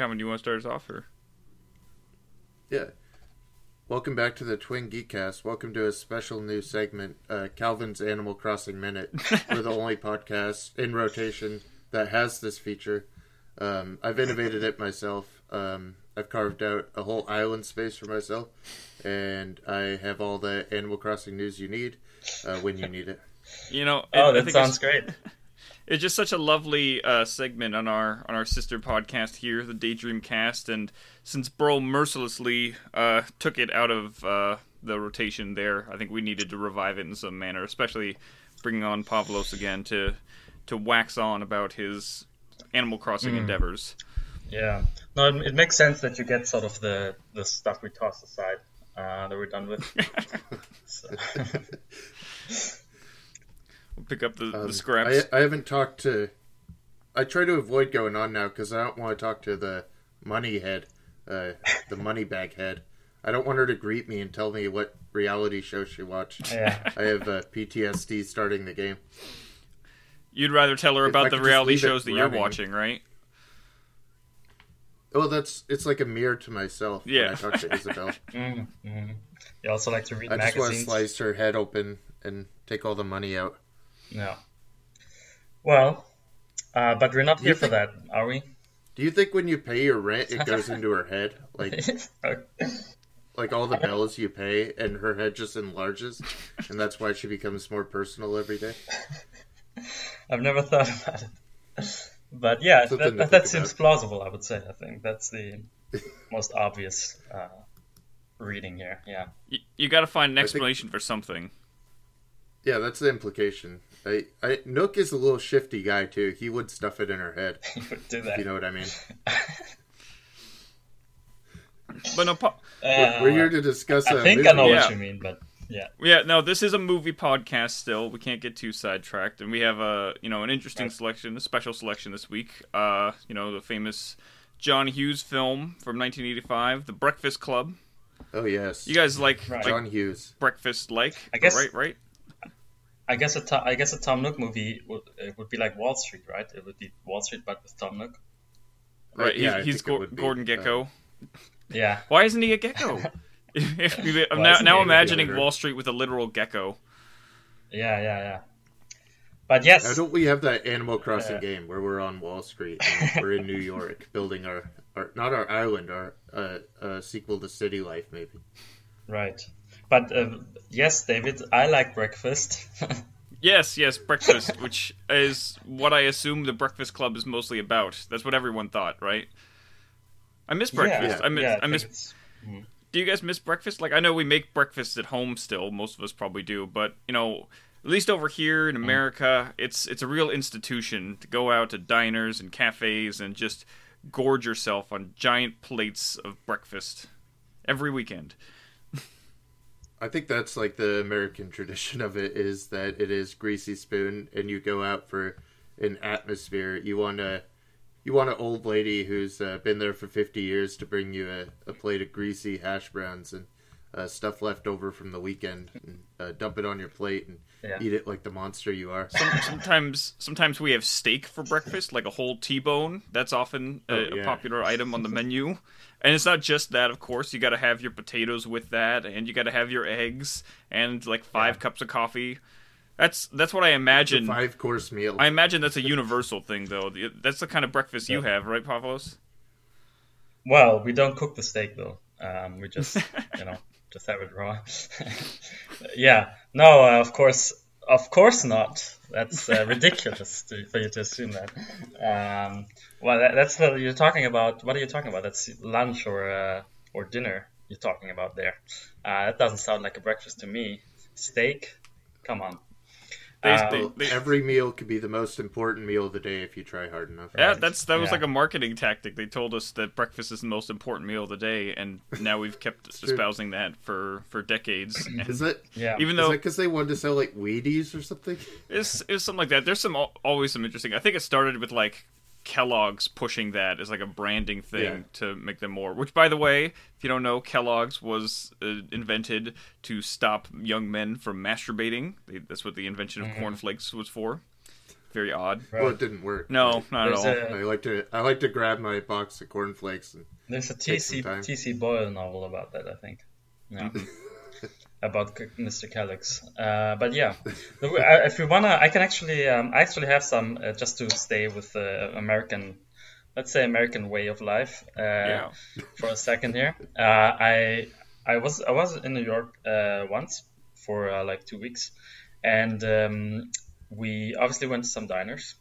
Calvin, do you want to start us off, or? Yeah. Welcome back to the Twin Geekcast. Welcome to a special new segment, uh, Calvin's Animal Crossing Minute. We're the only podcast in rotation that has this feature. Um, I've innovated it myself. Um, I've carved out a whole island space for myself, and I have all the Animal Crossing news you need uh, when you need it. You know, Oh, I that think sounds great. It's just such a lovely uh, segment on our on our sister podcast here, the Daydream Cast, and since Bro mercilessly uh, took it out of uh, the rotation there, I think we needed to revive it in some manner, especially bringing on Pavlos again to to wax on about his Animal Crossing endeavors. Yeah. No, it, it makes sense that you get sort of the the stuff we tossed aside uh, that we're done with. So- We'll pick up the, Um, the scraps. I, I haven't talked to. I try to avoid going on now because I don't want to talk to the money head, uh, the money bag head. I don't want her to greet me and tell me what reality show she watched. yeah. I have uh, PTSD starting the game. You'd rather tell her If about could the reality shows that you're watching, right? Oh, that's it's like a mirror to myself Yeah. when I talk to Isabelle. mm mm. You also like to read I just want to slice her head open and take all the money out. No. Well, uh, but we're not You here for that, are we? Do you think when you pay your rent, it goes into her head, like like all the bills you pay, and her head just enlarges, and that's why she becomes more personal every day? I've never thought about it. But yeah, Something that, that, that seems about. plausible, I would say. I think that's the most obvious uh, reading here. Yeah. You, you got to find an think- explanation for something. Yeah, that's the implication. I, I Nook is a little shifty guy too. He would stuff it in her head. You would do If that. you know what I mean. But no, pa- Uh, We're here to discuss. I a think movie. I know Yeah. what you mean, but yeah. Yeah, no, this is a movie podcast still. We can't get too sidetracked, and we have a you know an interesting Right. selection, a special selection this week. Uh, you know the famous John Hughes film from 1985, The Breakfast Club. Oh yes, You guys like, Right. like John Hughes. breakfast like? I guess- right, right. I guess a To- I guess a Tom Nook movie would it would be like Wall Street, right? It would be Wall Street, but with Tom Nook. Right, yeah, he's, he's think it be. Gordon Uh, Gekko. Yeah. Why isn't he a gecko? I'm now, now imagining? Wall Street with a literal gecko. Yeah, yeah, yeah. But yes, Now, don't we have that Animal Crossing Yeah. game where we're on Wall Street, and we're in New York, building our, our not our island, our uh, uh, sequel to City Life, maybe. right. But uh, yes, David, I like breakfast. Yes, yes, breakfast, which is what I assume the Breakfast Club is mostly about. That's what everyone thought, right? I miss breakfast. Yeah, I miss. yeah, I miss. think Do you guys miss breakfast? Like I know we make breakfast at home still. Most of us probably do, but you know, at least over here in America, it's it's a real institution to go out to diners and cafes and just gorge yourself on giant plates of breakfast every weekend. I think that's like the American tradition of it is that it is greasy spoon, and you go out for an atmosphere. You want a you want an old lady who's uh, been there for fifty years to bring you a, a plate of greasy hash browns and uh, stuff left over from the weekend, and uh, dump it on your plate and Yeah. eat it like the monster you are. sometimes sometimes we have steak for breakfast, like a whole T-bone. That's often a, Oh, a popular item on the menu. And it's not just that, of course. You got to have your potatoes with that, and you got to have your eggs and like five Yeah. cups of coffee. That's that's what I imagine. Five course meal. I imagine that's a universal thing, though. That's the kind of breakfast you have, right, Pavlos? Well, we don't cook the steak though. Um, we just, you know, just it raw. yeah. No, uh, of course, of course not. That's uh, ridiculous to, for you to assume that. Um, well, that, that's the you're talking about. What are you talking about? That's lunch or uh, or dinner you're talking about there. Uh, that doesn't sound like a breakfast to me. Steak, come on. They- Uh, they- Well, every meal could be the most important meal of the day if you try hard enough. Yeah, Right. that's that was Yeah. like a marketing tactic. They told us that breakfast is the most important meal of the day, and now we've kept true. espousing that for for decades. And Is that Yeah. even though because they wanted to sell like Wheaties or something? It's, it's something like that. There's some always some interesting. I think it started with like Kellogg's pushing that as like a branding thing Yeah. to make them more. Which, by the way, if you don't know, Kellogg's was uh, invented to stop young men from masturbating. They, that's what the invention of cornflakes was for. very odd. Right. Well, it didn't work. No, not at all. a- I like to I like to grab my box of cornflakes and There's a TC. TC Boyle novel about that, I think. Yeah. about Mr. Calyx. Uh, but yeah, if you wanna, I can actually, um, I actually have some uh, just to stay with the American, let's say American way of life. Uh, Yeah. For a second here, uh, I I was I was in New York uh, once for uh, like two weeks, and um, we obviously went to some diners.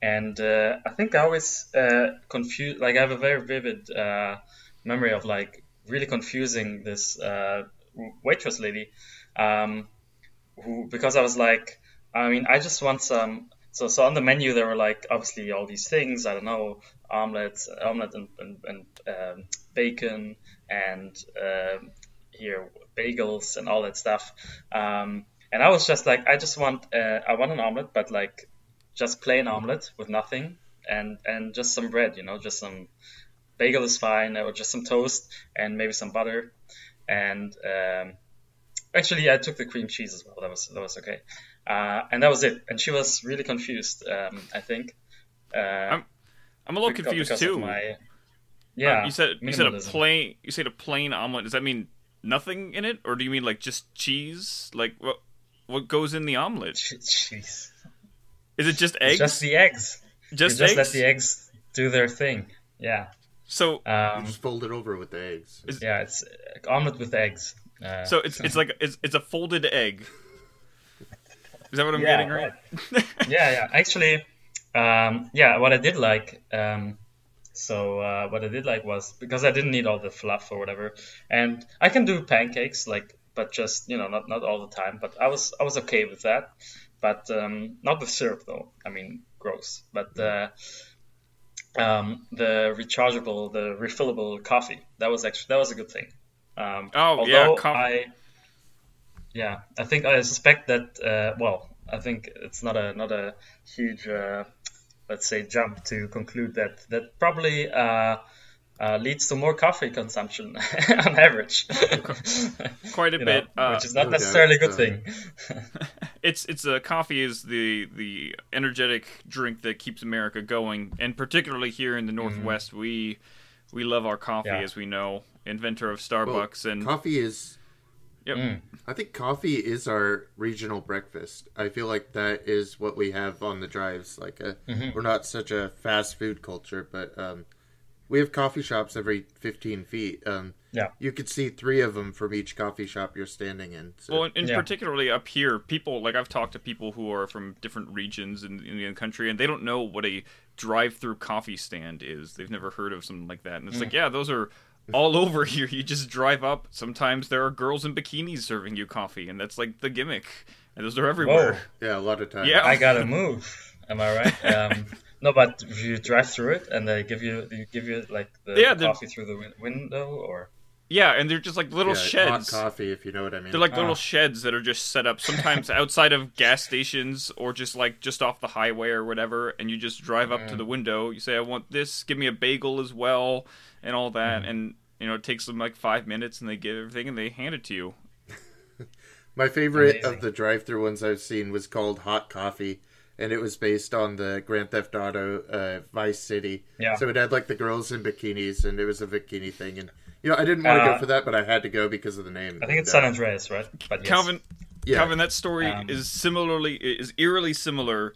And uh, I think I always uh, confused. Like I have a very vivid uh, memory of like really confusing this uh, waitress lady, um, who because I was like, I mean, I just want some. So so on the menu there were like obviously all these things. I don't know, omelets, omelet and and, and um, bacon and um here bagels and all that stuff. Um, and I was just like, I just want uh, I want an omelet, but like just plain omelet with nothing and and just some bread, you know, just some bagel is fine, or just some toast and maybe some butter. And um, actually, I took the cream cheese as well. That was that was okay. Uh, and that was it. And she was really confused. Um, I think. Uh, I'm I'm a little because- confused because too. my- yeah, you said you said a plain you said a plain omelet. Does that mean nothing in it, or do you mean like just cheese? Like what what goes in the omelet? Cheese. Is it just It's eggs? Just the eggs. Just you just let the eggs do their thing. Yeah. So Um, just fold it over with the eggs. yeah, it's uh, omelet with eggs. Uh, so it's it's like it's it's a folded egg. Is that what I'm Yeah, getting right? yeah, yeah. Actually, um, yeah. What I did like, um, so uh, what I did like was because I didn't need all the fluff or whatever, and I can do pancakes like, but just you know, not not all the time. But I was I was okay with that, but um, not with syrup though. I mean, gross. But uh, um, the rechargeable, the refillable coffee that was actually that was a good thing. Um, Oh, yeah, coffee. I yeah, I think I suspect that. Uh, well, I think it's not a not a huge, uh, let's say, jump to conclude that that probably uh, uh, leads to more coffee consumption on average. Quite a bit. know, uh, which is not no necessarily a good uh, thing. it's it's uh, coffee is the the energetic drink that keeps America going, and particularly here in the Northwest, we we love our coffee, Yeah. as we know, inventor of Well, Starbucks, and coffee is. Yep. Mm. I think coffee is our regional breakfast. I feel like that is what we have on the drives. Like, uh Mm-hmm. we're not such a fast food culture, but um, we have coffee shops every 15 feet. Um, Yeah. you could see three of them from each coffee shop you're standing in. So. Well, and Yeah. particularly up here, people like I've talked to people who are from different regions in, in the country, and they don't know what a drive-through coffee stand is. They've never heard of something like that, and it's like, yeah, those are all over here. You just drive up. Sometimes there are girls in bikinis serving you coffee, and that's like the gimmick. And those are everywhere. Whoa. yeah, a lot of times. Yeah. I gotta move. Am I right? Um, no, but if you drive through it and they give you they give you like the Yeah, they're- coffee through the win- window, or Yeah, and they're just like little Yeah, hot sheds. coffee, if you know what I mean. They're like Ah. little sheds that are just set up sometimes outside of gas stations or just like just off the highway or whatever, and you just drive up to the window. You say, "I want this. Give me a bagel as well," and all that, and you know it takes them like five minutes, and they get everything and they hand it to you. My favorite Amazing. of the drive-through ones I've seen was called Hot Coffee, and it was based on the Grand Theft Auto uh, Vice City. Yeah. So it had like the girls in bikinis, and it was a bikini thing. And you know, I didn't want to Uh, go for that, but I had to go because of the name. I think it's And, San Andreas, right? But yes. Calvin, Yeah. Calvin, that story Um, is similarly is eerily similar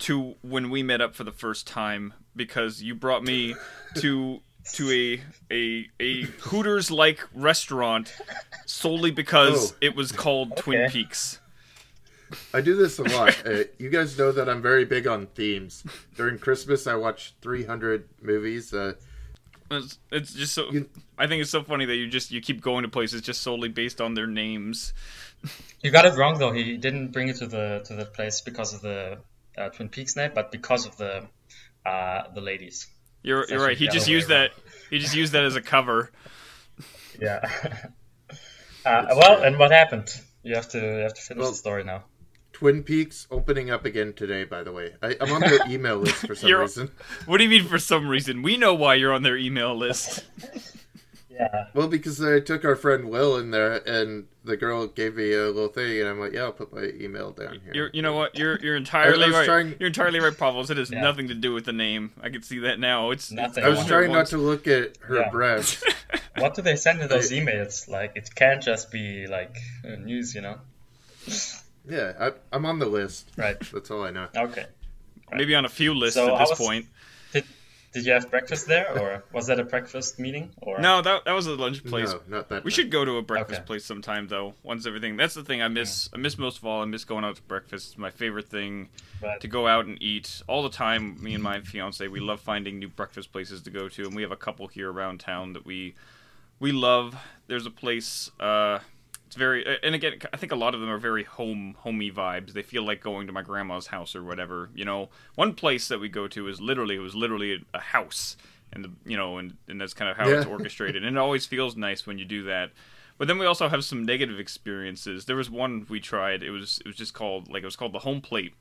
to when we met up for the first time because you brought me to to a a a Hooters like restaurant solely because Oh. it was called Twin Peaks. I do this a lot. uh, you guys know that I'm very big on themes. During Christmas, I watch 300 movies. Uh, It's, it's just so. You- I think it's so funny that you just you keep going to places just solely based on their names. You got it wrong though. He didn't bring it to the to the place because of the uh, Twin Peaks name, but because of the uh, the ladies. You're It's you're right. He just used that. He just used that as a cover. Yeah. uh, well, and what happened? You have to you have to finish Well- the story now. Twin Peaks opening up again today, by the way. I, I'm on their email list for some You're- reason. What do you mean for some reason? We know why you're on their email list. Yeah. Well, because I took our friend Will in there, and the girl gave me a little thing, and I'm like, "Yeah, I'll put my email down here." You're, you know what? You're you're entirely right. trying- You're entirely right, Pavlos. It has Yeah. nothing to do with the name. I can see that now. It's Nothing. I was trying not to look at her Yeah. breast. What do they send in those emails? Like, it can't just be like uh, news, you know? Yeah, I, I'm on the list. Right. That's all I know. Okay. maybe on a few lists So at I this was- point. Did Did you have breakfast there, or was that a breakfast meeting? Or No, that that was a lunch place. No, not that. We time. should go to a breakfast Okay. place sometime though. Once everything. That's the thing I miss. I miss most of all. I miss going out to breakfast. It's my favorite thing Right. to go out and eat all the time. Me and my fiance, we love finding new breakfast places to go to, and we have a couple here around town that we we love. There's a place. Uh, it's very, and again, I think a lot of them are very home, homey vibes. They feel like going to my grandma's house or whatever. You know, one place that we go to is literally, it was literally a house, and the, you know, and, and that's kind of how it's orchestrated. and it always feels nice when you do that. But then we also have some negative experiences. There was one we tried. It was it was just called like it was called the home plate.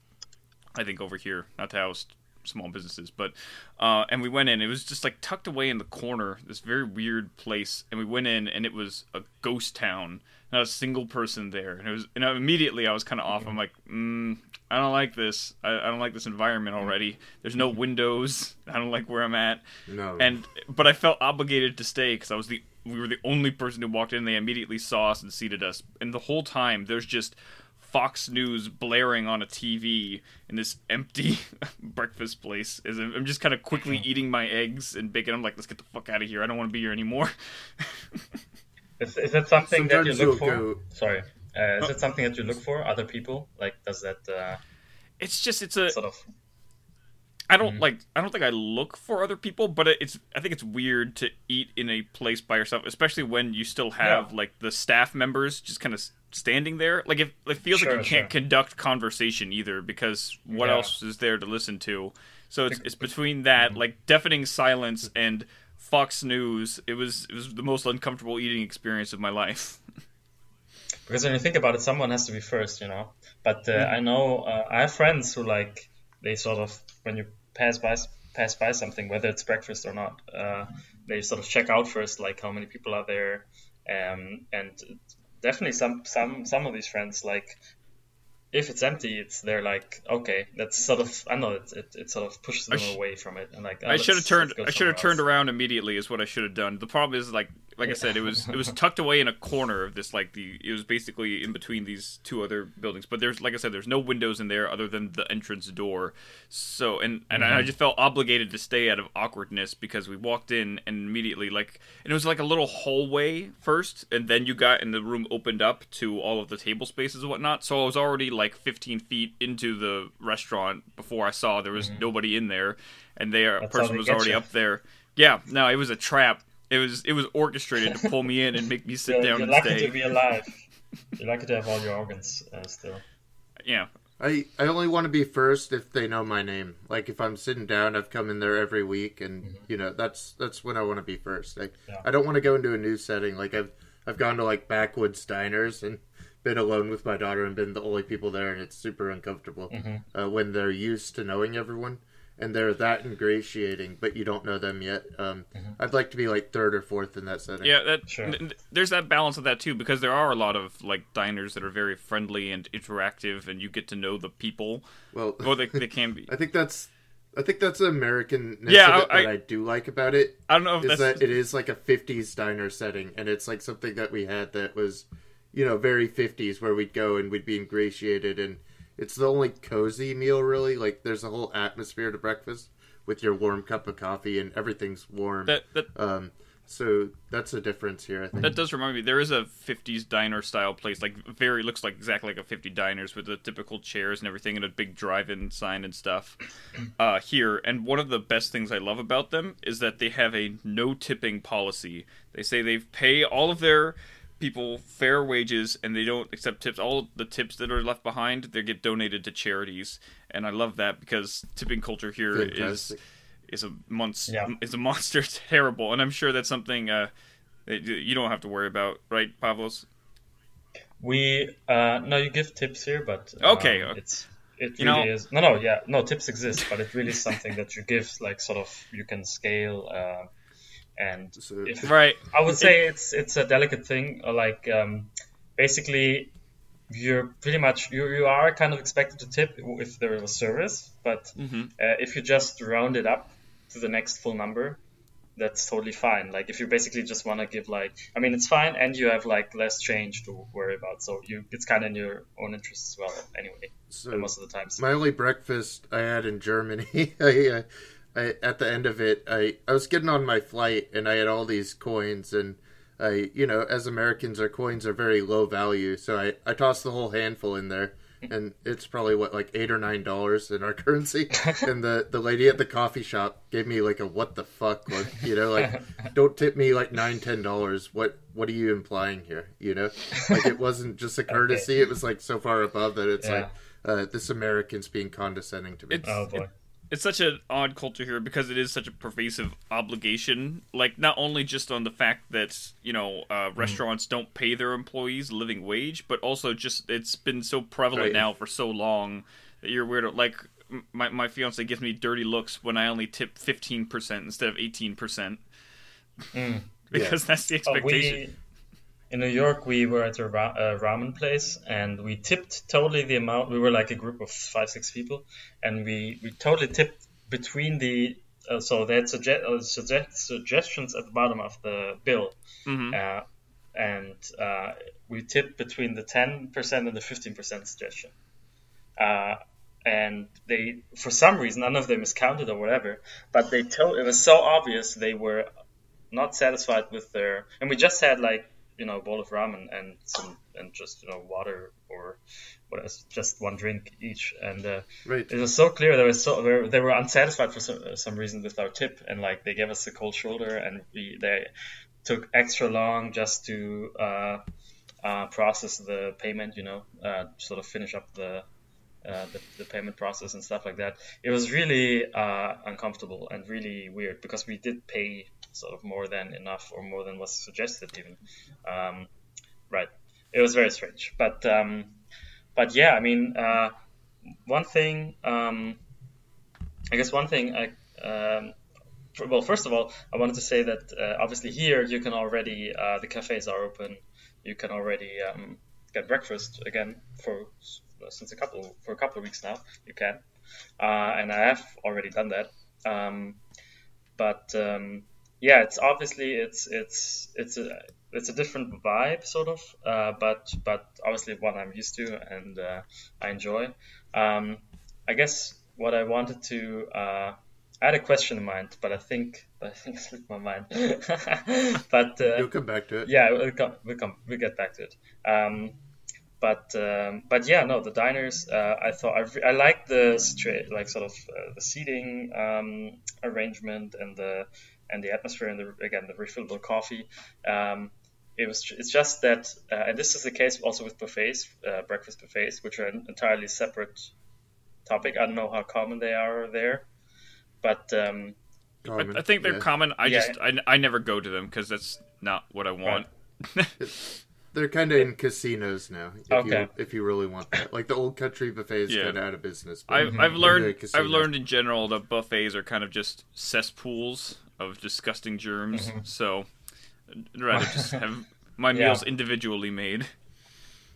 I think over here, not to house small businesses, but uh, and we went in. It was just like tucked away in the corner, this very weird place. And we went in, and it was a ghost town. Not a single person there. And it was, and immediately I was kind of off. I'm like, mm, I don't like this. I, I don't like this environment already. There's no windows. I don't like where I'm at. No. And but I felt obligated to stay because I was the we were the only person who walked in. They immediately saw us and seated us. And the whole time there's just Fox News blaring on a TV in this empty breakfast place. As I'm I'm just kind of quickly eating my eggs and bacon. I'm like, let's get the fuck out of here. I don't want to be here anymore. Is, is that something that you look for? go- Sorry. Uh, is it something that you look for? Other people? Like, does that uh, it's just it's a sort of. I don't like. I don't think I look for other people, but it's. I think it's weird to eat in a place by yourself, especially when you still have Yeah. like the staff members just kind of standing there. Like if it feels Sure, like you can't conduct conversation either, because what Yeah. else is there to listen to? So it's it's between that like deafening silence and Fox News. It was it was the most uncomfortable eating experience of my life. Because when you think about it, someone has to be first, you know. But uh, Mm-hmm. I know uh, I have friends who like they sort of when you pass by pass by something, whether it's breakfast or not, uh, they sort of check out first, like how many people are there, um, and definitely some some some of these friends like. If it's empty, it's they're like okay. That's sort of I know. It, it, it sort of pushes them sh- away from it, and like oh, I should have turned. I should have turned around immediately. Is what I should have done. The problem is, like, like I said, it was it was tucked away in a corner of this. Like the it was basically in between these two other buildings. But there's, like I said, there's no windows in there other than the entrance door. So and and I just felt obligated to stay out of awkwardness because we walked in and immediately like and it was like a little hallway first, and then you got and the room opened up to all of the table spaces and whatnot. So I was already like 15 feet into the restaurant before I saw there was nobody in there, and their person was already you. up there. Yeah, no, it was a trap. It was it was orchestrated to pull me in and make me sit You're, down you're and lucky stay. to be alive. You're lucky to have all your organs uh, still. Yeah, I I only want to be first if they know my name. Like if I'm sitting down, I've come in there every week, and you know that's that's when I want to be first. Like Yeah. I don't want to go into a new setting. Like I've I've gone to like backwoods diners and been alone with my daughter and been the only people there, and it's super uncomfortable uh, when they're used to knowing everyone and they're that ingratiating, but you don't know them yet. Um, I'd like to be like third or fourth in that setting. yeah. That Sure. n- n- there's that balance of that too because there are a lot of like diners that are very friendly and interactive, and you get to know the people. Well, Well, they, they can be. I think that's I think that's the American Yeah, of it I- that I do like about it. I don't know if is that's that it is like a 50s diner setting and it's like something that we had that was you know very 50s where we'd go and we'd be ingratiated and it's the only cozy meal really like there's a whole atmosphere to breakfast with your warm cup of coffee and everything's warm that that um so that's a difference here i think That does remind me. There is a '50s diner style place, like very looks like exactly like a '50 diners with the typical chairs and everything, and a big drive-in sign and stuff. Uh, here, and one of the best things I love about them is that they have a no tipping policy. They say they pay all of their people fair wages, and they don't accept tips. All the tips that are left behind, they get donated to charities, and I love that because tipping culture here is Fantastic. is a monster. Yeah. Is a monster. It's terrible, and I'm sure that's something uh, that you don't have to worry about, right, Pavlos? We uh, no, you give tips here, but um, Okay. it's it You really know- is no, no, yeah, no tips exist, but it really is something that you give, like sort of you can scale. Uh, And So- if, Right. I would say it's it's a delicate thing. Like um, basically, you're pretty much you, you are kind of expected to tip if there is a service, but Mhm. uh, if you just round it up to the next full number, that's totally fine. Like if you basically just want to give like, I mean, it's fine, and you have like less change to worry about. So you it's kind of in your own interest as well. Anyway, So most of the times. my only breakfast I had in Germany, I, uh, I at the end of it, I I was getting on my flight and I had all these coins and I you know as Americans our coins are very low value, so I I tossed the whole handful in there. And it's probably what like eight or nine dollars in our currency, and the the lady at the coffee shop gave me like a what the fuck look, you know, like don't tip me like nine ten dollars. What what are you implying here? You know, like it wasn't just a courtesy; it was like so far above that it's Yeah. like uh, this American's being condescending to me. It's, Oh boy. it- it's such an odd culture here because it is such a pervasive obligation. Like not only just on the fact that you know uh, Mm. restaurants don't pay their employees a living wage, but also just it's been so prevalent Right. now for so long that you're weird. Like my my fiance gives me dirty looks when I only tip fifteen percent instead of eighteen percent because that's the Oh, expectation. we in New York we were at a ra- uh, ramen place and we tipped totally the amount. We were like a group of five six people, and we we totally tipped between the. Uh, so they had suggest, uh, suggest, suggestions at the bottom of the bill, Mhm. uh, and uh, we tipped between the ten percent and the fifteen percent suggestion. Uh, and they, for some reason, none of them is counted or whatever, but they told it was so obvious they were not satisfied with their and we just had like you know a bowl of ramen and some and just you know water or what else just one drink each and uh, Right. it was so clear they were so they were, they were unsatisfied for some, some reason with our tip and like they gave us a cold shoulder and we they took extra long just to uh, uh, process the payment you know uh, sort of finish up the uh, the, the payment process and stuff like that. It was really uh, uncomfortable and really weird because we did pay sort of more than enough or more than was suggested even. Um, right. It was very strange, but um, but yeah, I mean, uh, one thing. Um, I guess one thing I. Um, well, first of all, I wanted to say that uh, obviously here you can already uh, the cafes are open. You can already um, get breakfast again for since a couple for a couple of weeks now. You can, uh, and I have already done that. Um, but um, yeah, it's obviously it's it's it's a it's a different vibe sort of, uh, but but obviously one I'm used to and uh, I enjoy. Um, I guess what I wanted to uh, I had a question in mind, but I think I think it slipped my mind. but uh, You'll come back to it. yeah, we'll come, we'll come, we'll get back to it. Um, but um, but yeah, no, the diners. Uh, I thought I, re- I liked the straight, like sort of uh, the seating um, arrangement and the and the atmosphere and the again the refillable coffee. Um, it was it's just that, uh, and this is the case also with buffets, uh, breakfast buffets, which are an entirely separate topic. I don't know how common they are there, but um, Common, I, I think they're yeah. common. I Yeah. just I, I never go to them because that's not what I want. They're kind of in casinos now. If Okay. You, if you really want that, like the old country buffets is Yeah. kind of out of business. I've, I've learned I've learned in general that buffets are kind of just cesspools of disgusting germs. So I'd rather just have my Yeah. meals individually made.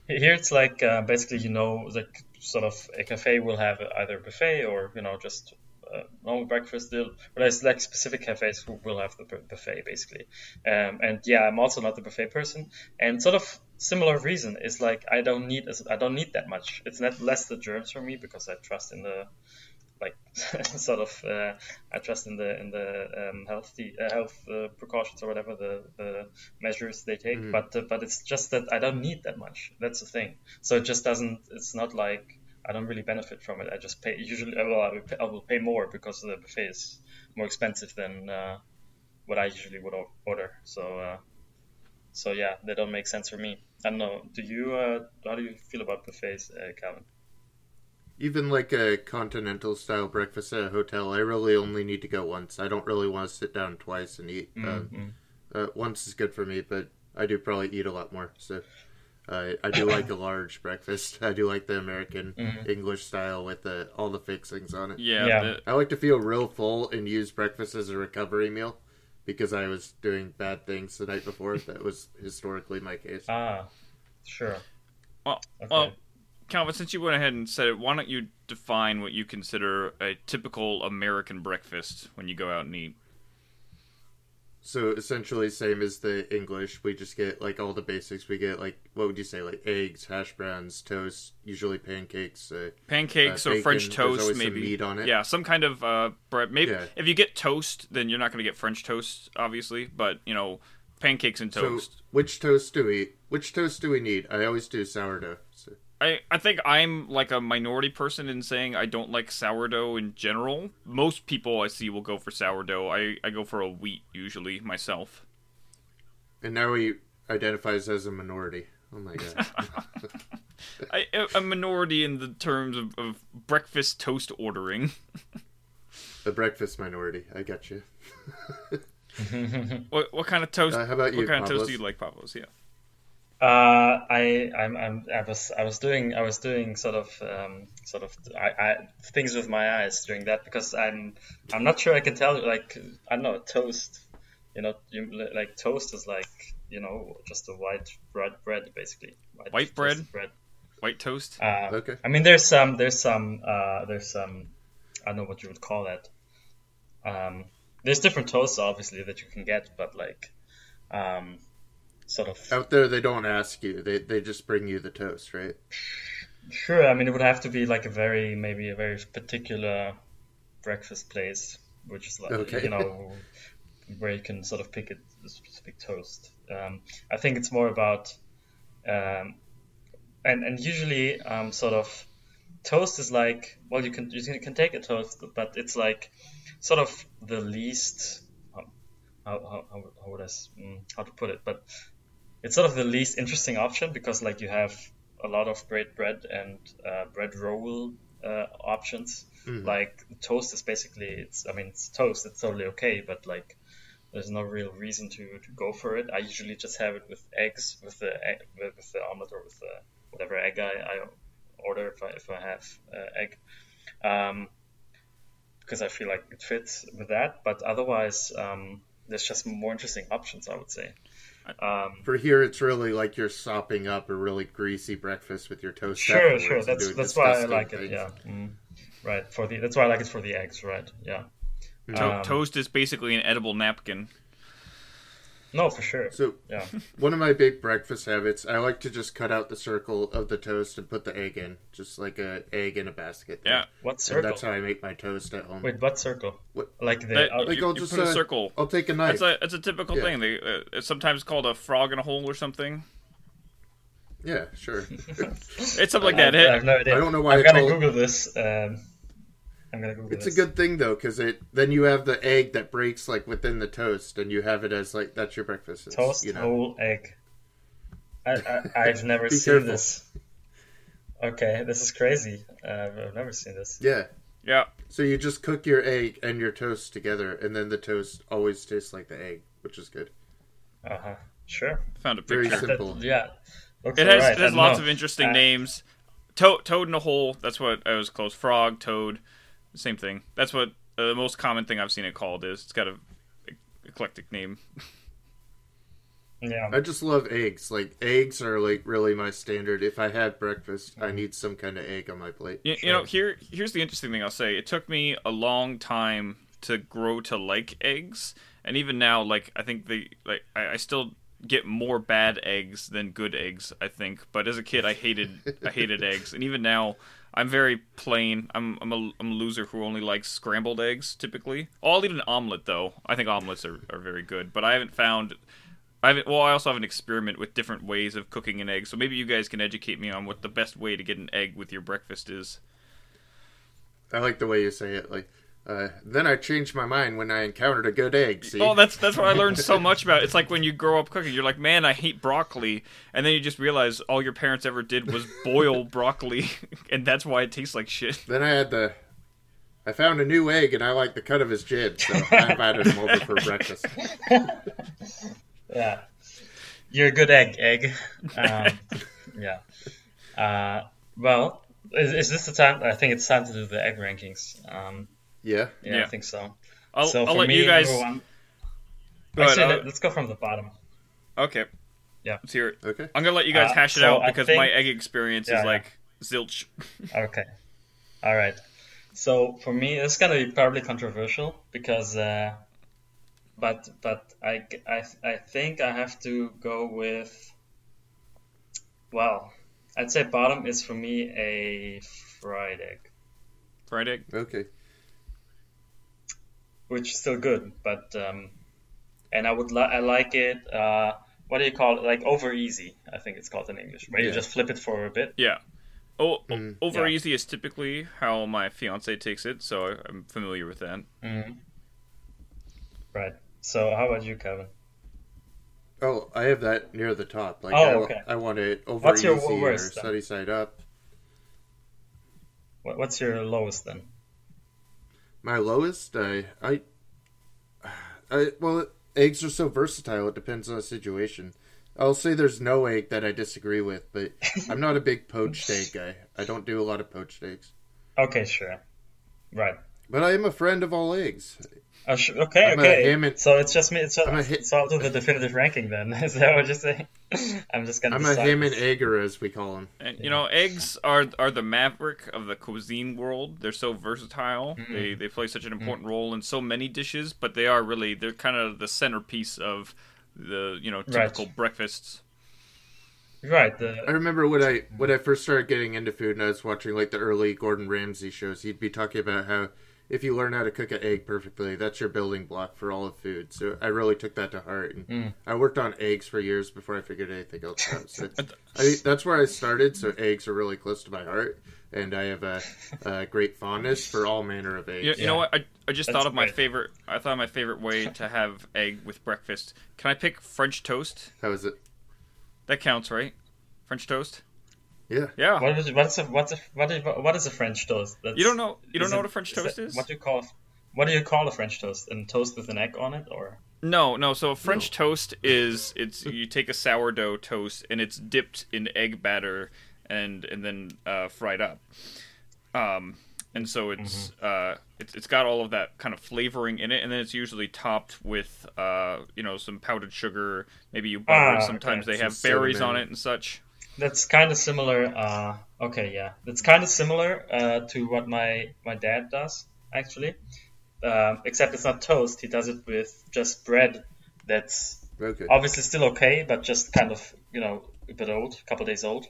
Here it's like uh, basically you know like sort of a cafe will have either buffet or you know just uh, normal breakfast. They'll- Whereas like specific cafes who will have the buffet basically. Um, and yeah, I'm also not the buffet person. And sort of similar reason is like I don't need I don't need that much. It's not less the germs for me because I trust in the like sort of uh, I trust in the in the um, healthy uh, health uh, precautions or whatever the, the measures they take. But uh, but it's just that I don't need that much. That's the thing. So it just doesn't. It's not like I don't really benefit from it. I just pay usually. uh, Well, I will pay, I will pay more because the buffet is more expensive than uh, what I usually would order. So uh, so yeah, they don't make sense for me. I don't know. Do you? Uh, how do you feel about buffets, uh, Calvin? Even like a continental style breakfast at a hotel, I really only need to go once. I don't really want to sit down twice and eat. Um, uh, once is good for me, but I do probably eat a lot more. So uh, I do like a large breakfast. I do like the American English style with the all the fixings on it. Yeah, Yeah. the- I like to feel real full and use breakfast as a recovery meal because I was doing bad things the night before. that was historically my case. Ah, sure. Well, Okay. well, Calvin, since you went ahead and said it, why don't you define what you consider a typical American breakfast when you go out and eat? So essentially, same as the English. We just get like all the basics. We get like what would you say, like eggs, hash browns, toast, usually pancakes. Uh, Pancakes Uh, or French bacon, toast, some maybe. meat on it. Yeah, some kind of uh, bread. Maybe Yeah. if you get toast, then you're not going to get French toast, obviously. But you know, pancakes and toast. So which toast do we? Which toast do we need? I always do sourdough. I, I think I'm like a minority person in saying I don't like sourdough in general. Most people I see will go for sourdough. I, I go for a wheat usually myself. and now he identifies as a minority. Oh my god. I, a minority in the terms of, of breakfast toast ordering. the breakfast minority. I got you. What what kind of toast? Uh, how about you, what kind of toast do you like, Pavlos? Yeah. Uh, I, I'm, I'm, I was, I was doing, I was doing sort of, um, sort of, I, I, things with my eyes during that because I'm, I'm not sure I can tell. Like, I don't know, toast. You know, you, like toast is like, you know, just a white bread, bread basically. White bread? bread. White toast. Uh, Okay. I mean, there's some, there's some, uh, there's some, I don't know what you would call that. Um, there's different toasts obviously that you can get, but like, um, sort of. Out there, they don't ask you. They they just bring you the toast, right? Sure, I mean it would have to be like a very maybe a very particular breakfast place, which is like Okay. you know where you can sort of pick a, a specific toast. Um, I think it's more about um, and and usually um, sort of toast is like well you can you can- can take a toast, but it's like sort of the least um, how how, how, how would I s- mm, how to put it, but it's sort of the least interesting option because like you have a lot of great bread and uh, bread roll uh, options. Mhm. Like toast is basically it's I mean it's toast it's totally okay, but like there's no real reason to, to go for it. I usually just have it with eggs, with the egg, with with the omelet or with the whatever egg I, I order if I if I have uh, egg. Um, because I feel like it fits with that, but otherwise, um, there's just more interesting options, I would say. Um, For here, it's really like you're sopping up a really greasy breakfast with your toast. Sure, sure. That's that's why I disgusting like it. Yeah. Mm. Right. For the that's why I like it for the eggs. Right. Yeah. To- Um, toast is basically an edible napkin. No, for sure. So Yeah. one of my big breakfast habits, I like to just cut out the circle of the toast and put the egg in, just like a egg in a basket. Yeah. What and circle? that's how I make my toast at home. Wait, what circle? What- Like the That- Like you, I'll you just put a uh, circle. I'll take a knife. That's a it's a typical Yeah. thing. They, uh, it's sometimes called a frog in a hole or something. Yeah, sure. It's something like I, that. I have no idea. I don't know why I'm I gonna call- Google this. Um, I'm gonna Google it's a good thing though, because it then you have the egg that breaks like within the toast, and you have it as like that's your breakfast. It's, toast you know. whole egg. I, I I've never seen careful. this. Okay, this is crazy. Uh, I've never seen this. Yeah. Yeah. So you just cook your egg and your toast together, and then the toast always tastes like the egg, which is good. Uh huh. Sure. Found a Very picture. simple. That, yeah. Looks It has, alright. it has lots know. of interesting Uh, names. Toad, toad in a hole. That's what I was close. Frog, toad, same thing. That's what uh, the most common thing I've seen it called is. It's got a eclectic name. Yeah. I just love eggs. Like eggs are like really my standard. If I had breakfast, I need some kind of egg on my plate. You, you know, here here's the interesting thing I'll say. It took me a long time to grow to like eggs, and even now, like I think they like I, I still get more bad eggs than good eggs. I think, but as a kid, I hated I hated eggs, and even now. I'm very plain. I'm I'm a, I'm a loser who only likes scrambled eggs typically. Oh, I'll eat an omelet though. I think omelets are, are very good, but I haven't found. I haven't. Well, I also have an experiment with different ways of cooking an egg, so maybe you guys can educate me on what the best way to get an egg with your breakfast is. I like the way you say it. Like, uh, then I changed my mind when I encountered a good egg. See? Oh, that's that's what I learned so much about. It's like when you grow up cooking, you're like, man, I hate broccoli, and then you just realize all your parents ever did was boil broccoli, and that's why it tastes like shit. Then I had the. I found a new egg and I like the cut of his jib, so I invited him over for breakfast. Yeah. You're a good egg, egg. Um, yeah. Uh, well, is, is this the time? I think it's time to do the egg rankings. Um, Yeah. yeah, Yeah. I think so. I'll, so I'll for let me, you guys. number one, Go ahead, Actually, I'll- let- let's go from the bottom. Okay. Yeah. Let's hear it. Okay. I'm gonna let you guys Uh, hash it so out because think- my egg experience Yeah, is yeah. like zilch. Okay. All right. So for me, it's gonna be probably controversial because, uh, but but I, I I think I have to go with. Well, I'd say bottom is for me a fried egg, Fried egg. Okay. Which is still good, but um, and I would li- I like it. Uh, what do you call it? Like over easy, I think it's called in English, where you just flip it for a bit. Yeah. Oh, Mm. over Yeah. easy is typically how my fiance takes it, so I'm familiar with that. hmm Right. So how about you, Kevin? Oh, I have that near the top. Like, Oh, I, okay. I want it over What's your easy or worst, then? sunny side up. What's your lowest then? My lowest, I, I, I, well, eggs are so versatile. It depends on the situation. I'll say there's no egg that I disagree with, but I'm not a big poached egg guy. I don't do a lot of poached eggs. Okay, sure. Right. But I am a friend of all eggs. Oh, sh- okay, I'm a okay. ham and- so it's just me. It's, I'm a it's, hi- it's all to the definitive ranking then. Is that what you're saying? I'm just gonna. I'm a decide ham and this. egger, as we call them. And you know, eggs are are the maverick of the cuisine world. They're so versatile. Mm-hmm. They they play such an important role in so many dishes, but they are really they're kind of the centerpiece of the you know Right. typical breakfasts. Right. I remember when I when I first started getting into food and I was watching like the early Gordon Ramsay shows, he'd be talking about how if you learn how to cook an egg perfectly, that's your building block for all of food. So I really took that to heart, and Mm. I worked on eggs for years before I figured anything else out. So I, that's where I started. So eggs are really close to my heart, and I have a, a great fondness for all manner of eggs. You, you know what? I, I just That's thought of my great. favorite. I thought of my favorite way to have egg with breakfast. Can I pick French toast? How is it? That counts, right? French toast. Yeah. Yeah. what is what's a what's a what is what is a French toast? That's, You don't know? You don't know it- what a French is toast it- is? What do you call what do you call a French toast? And toast with an egg on it, or No, no. So a French toast is it's you take a sourdough toast and it's dipped in egg batter and and then uh, fried up. Um, and so it's uh, it's it's got all of that kind of flavoring in it, and then it's usually topped with uh, you know some powdered sugar, maybe you butter. Ah, Sometimes okay. they have Some berries on it and such. That's kind of similar. Uh, okay, yeah, that's kind of similar uh, to what my my dad does actually, um, except it's not toast. He does it with just bread. That's Okay. obviously still okay, but just kind of you know a bit old, a couple days old.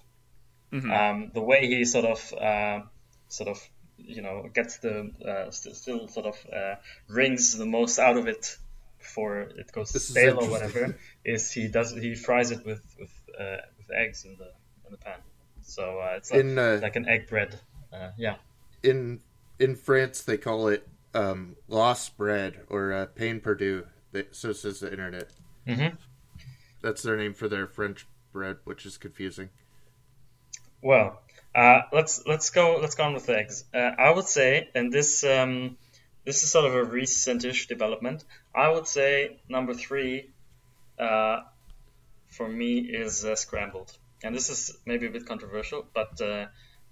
Mhm. Um, the way he sort of uh, sort of you know gets the uh, still, still sort of uh, wrings the most out of it before it goes This stale or whatever is he does he fries it with with, uh, with eggs in the in the pan. So uh, it's like, In uh, like an egg bread. Uh, yeah. in in France they call it um, lost bread or uh, pain perdu. They, so says the internet. hmm That's their name for their French bread, which is confusing. Well, uh, let's let's go let's go on with eggs. Uh, I would say, and this um, this is sort of a recentish development. I would say number three uh, for me is uh, scrambled, and this is maybe a bit controversial, but uh,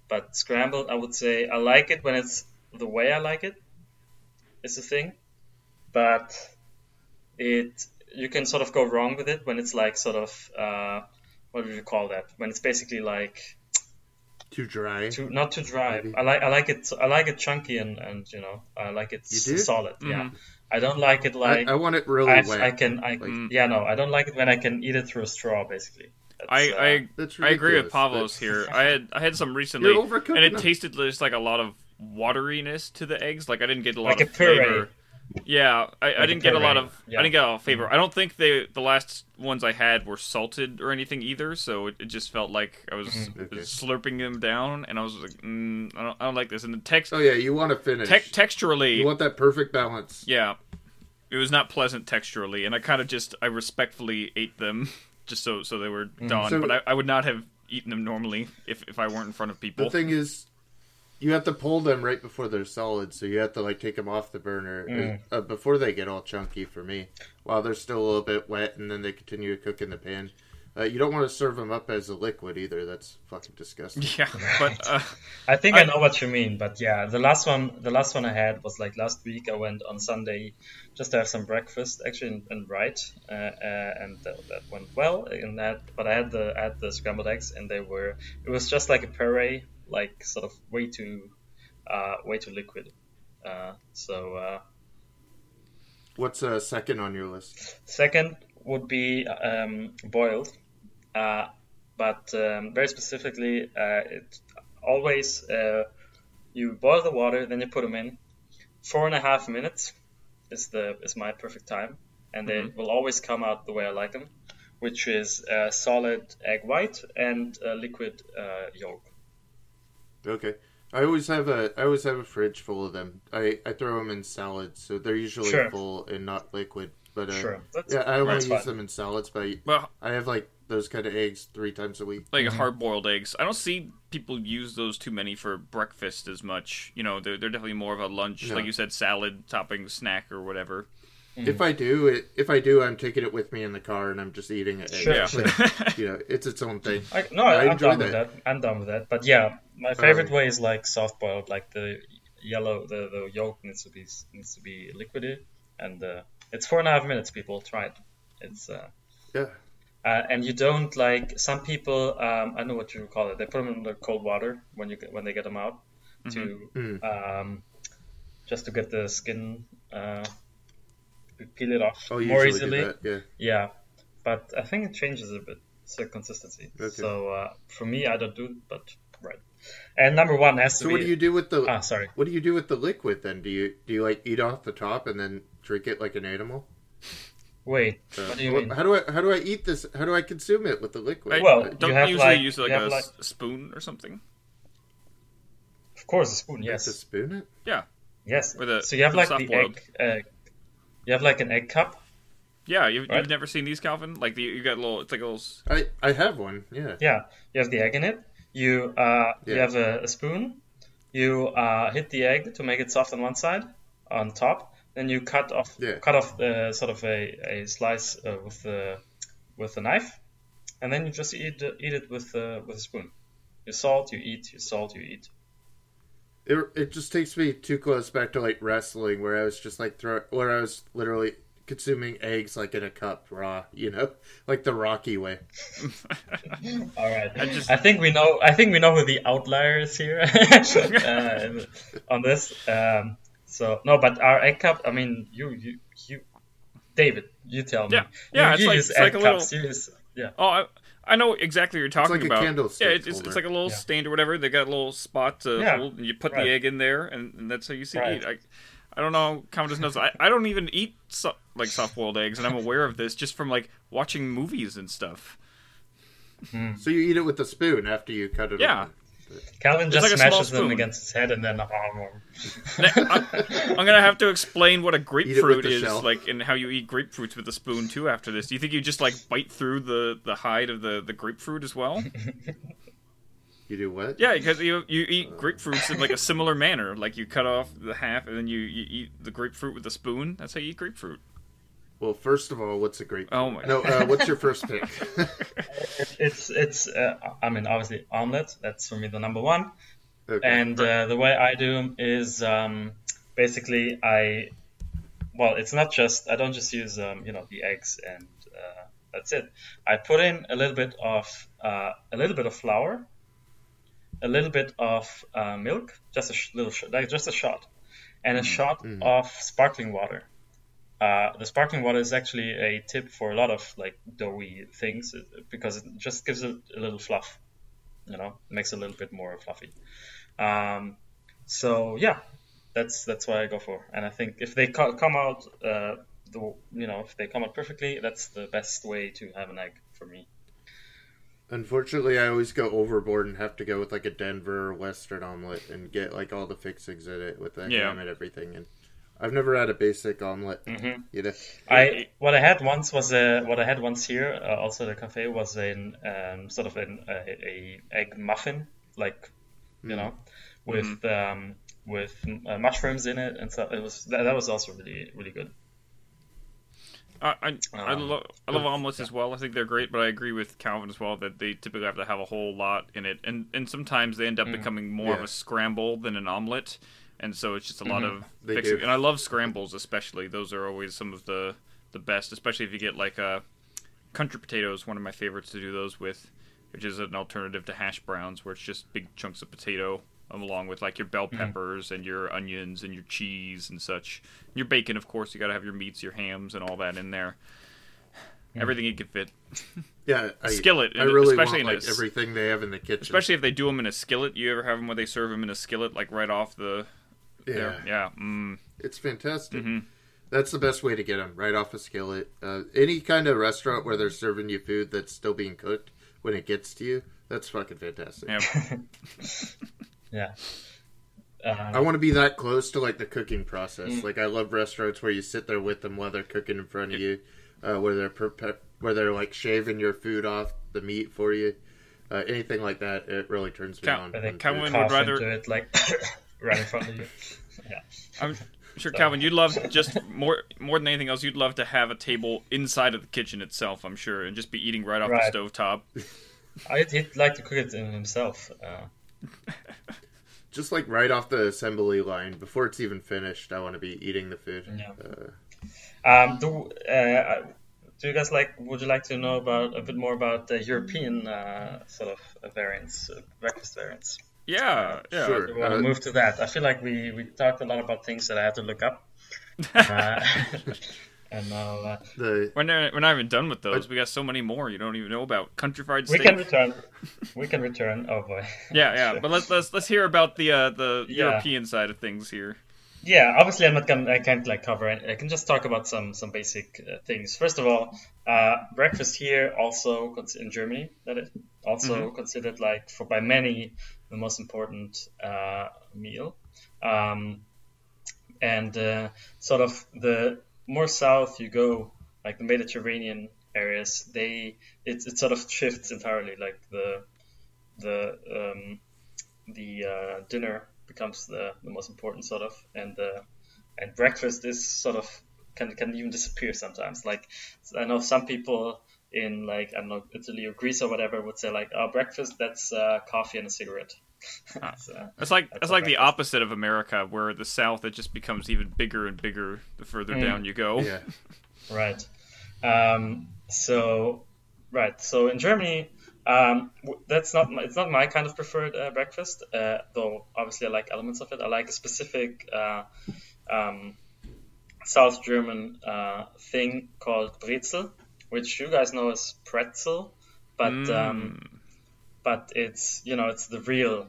but scrambled, I would say I like it when it's the way I like it. it. Is the thing, but it you can sort of go wrong with it when it's like sort of uh, what do you call that? When it's basically like Too dry. too not too dry. Maybe. I like I like it I like it chunky and and you know I like it You s- do? solid. Yeah, Mhm. I don't like it I, like I want it really I, wet. I can I Like- yeah no I don't like it when I can eat it through a straw basically. That's, I, uh, I I agree with Pavlos but- here. I had I had some recently, and it them. tasted just like a lot of wateriness to the eggs. Like I didn't get a lot Like of a flavor. Yeah, I, I Like a didn't get a lot of yeah. I didn't get a lot of flavor. I don't think they the last ones I had were salted or anything either. So it, it just felt like I was, Mm-hmm. Okay. slurping them down, and I was like, mm, I don't I don't like this. And the text Oh yeah, you want to finish. te- texturally, you want that perfect balance. yeah, it was not pleasant texturally, and I kind of just I respectfully ate them just so so they were done. So- but I, I would not have eaten them normally if if I weren't in front of people. The thing is, you have to pull them right before they're solid, so you have to like take them off the burner Mm. uh, before they get all chunky. For me, while they're still a little bit wet, and then they continue to cook in the pan. Uh, you don't want to serve them up as a liquid either. That's fucking disgusting. Yeah, but uh, I think I, I- know what you mean, but yeah, the last one, the last one I had was like last week. I went on Sunday just to have some breakfast, actually, in, in Wright, uh, uh, and that, that went well. In that, but I had the I had the scrambled eggs, and they were it was just like a puree, like sort of way too, uh, way too liquid. Uh, so uh, What's uh, second on your list? Second would be um, boiled, uh, but um, very specifically, uh, it always uh, you boil the water, then you put them in. Four and a half minutes is the is my perfect time, and they will always come out the way I like them, which is uh, solid egg white and uh, liquid uh, yolk. Okay. I always have a I always have a fridge full of them. I, I throw them in salads, so they're usually Sure. full and not liquid. But uh, Sure, yeah, I only use fine. them in salads. But I, well, I have like those kind of eggs three times a week. like hard boiled eggs. I don't see people use those too many for breakfast as much. You know, they're, they're definitely more of a lunch, No. like you said, salad topping snack or whatever. If I do it, if I do, I'm taking it with me in the car and I'm just eating it. Sure, Yeah. sure. you know, it's its own thing. I, no, I I, am enjoy done with that. that. I'm done with that. But yeah, my favorite Um, way is like soft boiled. Like the yellow, the, the yolk needs to be needs to be liquidy, and uh, it's four and a half minutes. People try it. It's uh, Yeah. Uh, and you don't like some people. Um, I know what you call it. They put them in the cold water when you when they get them out to Mm. um, just to get the skin uh, peel it off Oh, more easily. that. Yeah. Yeah, but I think it changes a bit. It's a consistency. Okay. So uh, for me, I don't do it, but right. And number one has to So be. what do you do with the Ah, sorry. what do you do with the liquid then? Do you do you like eat off the top and then drink it like an animal? Wait, Uh, what do you wh- mean? How do I how do I eat this? How do I consume it with the liquid? I, Well, don't you have, usually like- use like you a like- spoon or something. Of course, a spoon. You have Yes, to spoon it. Yeah. Yes. With a- so you have with like the soft-boiled. egg. Uh, you have like an egg cup. Yeah, you've, Right. you've never seen these, Calvin? Like the, you got a little. It's like a little. s- I I have one. Yeah. Yeah, you have the egg in it. You uh, you have a, a spoon. You uh, hit the egg to make it soft on one side, on top. Then you cut off Yeah. cut off the sort of a, a slice uh, with the with a knife, and then you just eat eat it with uh, with a spoon. You salt, you eat. You salt, you eat. It it just takes me too close back to like wrestling where I was just like throw where I was literally consuming eggs like in a cup raw, you know, like the Rocky way. All right. I just- I think we know. I think we know who the outlier is here uh, on this. Um, so no, but our egg cup. I mean, you, you, you, David, you tell me. Yeah. Yeah, You, it's you like- use it's egg like a little- cups. You use, yeah. Oh, I, I know exactly what you're talking it's like a about. candlestick yeah, it's, it's, it's like a little Yeah. stand or whatever. They got a little spot to Yeah, hold, and you put right. the egg in there, and, and that's how you see Right. eat. I, I don't know. Calvin just knows. I, I don't even eat so, like soft boiled eggs, and I'm aware of this just from like watching movies and stuff. Hmm. So you eat it with a spoon after you cut it. Yeah. open. Calvin just like smashes them against his head and then. Oh, I, I'm gonna have to explain what a grapefruit is shell. like, and how you eat grapefruits with a spoon too. After this, do you think you just like bite through the the hide of the the grapefruit as well? You do what? Yeah, because you you eat grapefruits in like a similar manner. Like you cut off the half, and then you, you eat the grapefruit with a spoon. That's how you eat grapefruit. Well, first of all, what's a great? Oh my! No, uh, what's your first pick? It's it's. Uh, I mean, obviously omelet. That's for me the number one. okay. And uh, the way I do is um, basically I, well, it's not just I don't just use um, you know the eggs and uh, that's it. I put in a little bit of uh, a little bit of flour, a little bit of uh, milk, just a sh- little sh- like just a shot, and a shot of sparkling water. Uh, the sparkling water is actually a tip for a lot of like doughy things uh, because it just gives it a little fluff. You know, makes it a little bit more fluffy. Um, so yeah, that's that's what I go for. And I think if they co- come out, uh, the you know, if they come out perfectly, that's the best way to have an egg for me. Unfortunately, I always go overboard and have to go with like a Denver Western omelet and get like all the fixings in it with the Yeah. ham and everything. And I've never had a basic omelet. Mhm. You know, I what I had once was a what I had once here, uh, also at the cafe, was an um, sort of an a, a egg muffin, like you know, with um, with uh, mushrooms in it, and so it was that, that was also really really good. I I, I, Um, lo- I love omelets as well. I think they're great, but I agree with Calvin as well that they typically have to have a whole lot in it, and and sometimes they end up becoming more of a scramble than an omelet, and so it's just a lot mm-hmm. of They fixing. do. And I love scrambles especially; those are always some of the the best, especially if you get like a country potatoes. One of my favorites to do those with, which is an alternative to hash browns, where it's just big chunks of potato along with like your bell mm-hmm. peppers and your onions and your cheese and such. Your bacon, of course, you got to have your meats, your hams, and all that in there. Everything you can fit, Yeah, I, Skillet, I really especially want in like a- everything they have in the kitchen. especially if they do them in a skillet. You ever have them where they serve them in a skillet, like right off the? Yeah, there? yeah. Mm. it's fantastic. Mhm. That's the best way to get them right off a skillet. Uh, any kind of restaurant where they're serving you food that's still being cooked when it gets to you, that's fucking fantastic. Yeah. Yeah. I Um, want to be that close to like the cooking process. Mm. Like I love restaurants where you sit there with them while they're cooking in front of you, uh, where they're prepa- where they're like shaving your food off the meat for you. Uh, anything like that, it really turns me Count- on. but they on Calvin would rather- into it like right in front of you. Yeah. I'm sure, Calvin, you'd love just more more than anything else. You'd love to have a table inside of the kitchen itself. I'm sure, and just be eating right off Right. the stovetop. I'd, he'd like to cook it himself. Uh, Just like right off the assembly line, before it's even finished, I want to be eating the food. Yeah. Uh, Um, do, uh, do you guys like? Would you like to know about a bit more about the European uh, sort of variants, uh, breakfast variants? Yeah, yeah. Sure. We want to Uh, move to that? I feel like we, we talked a lot about things that I had to look up, uh, and now uh, the We're not, we're not even done with those. We got so many more you don't even know about. Country fried we can return. We can return. Oh boy. Yeah, yeah. Sure. But let's let's let's hear about the uh, the Yeah. European side of things here. Yeah, obviously I'm not gonna. I can't like cover it. I can just talk about some some basic uh, things. First of all, uh, breakfast here also in Germany that is also considered like for by many the most important uh, meal. Um, and uh, sort of the more south you go, like the Mediterranean areas, they it, it sort of shifts entirely. Like the the um, the uh, dinner becomes the, the most important sort of and uh, and breakfast is sort of can can even disappear sometimes like I know some people in like I don't know Italy or Greece or whatever would say like oh breakfast that's uh, coffee and a cigarette So, It's like it's a like the breakfast. opposite of America, where the South it just becomes even bigger and bigger the further Mm. down you go. yeah, Right. Um, so, right. So in Germany, um, that's not my, it's not my kind of preferred uh, breakfast. Uh, though obviously I like elements of it. I like a specific uh, um, South German uh, thing called Brezel, which you guys know as pretzel, but um, Mm. but it's you know it's the real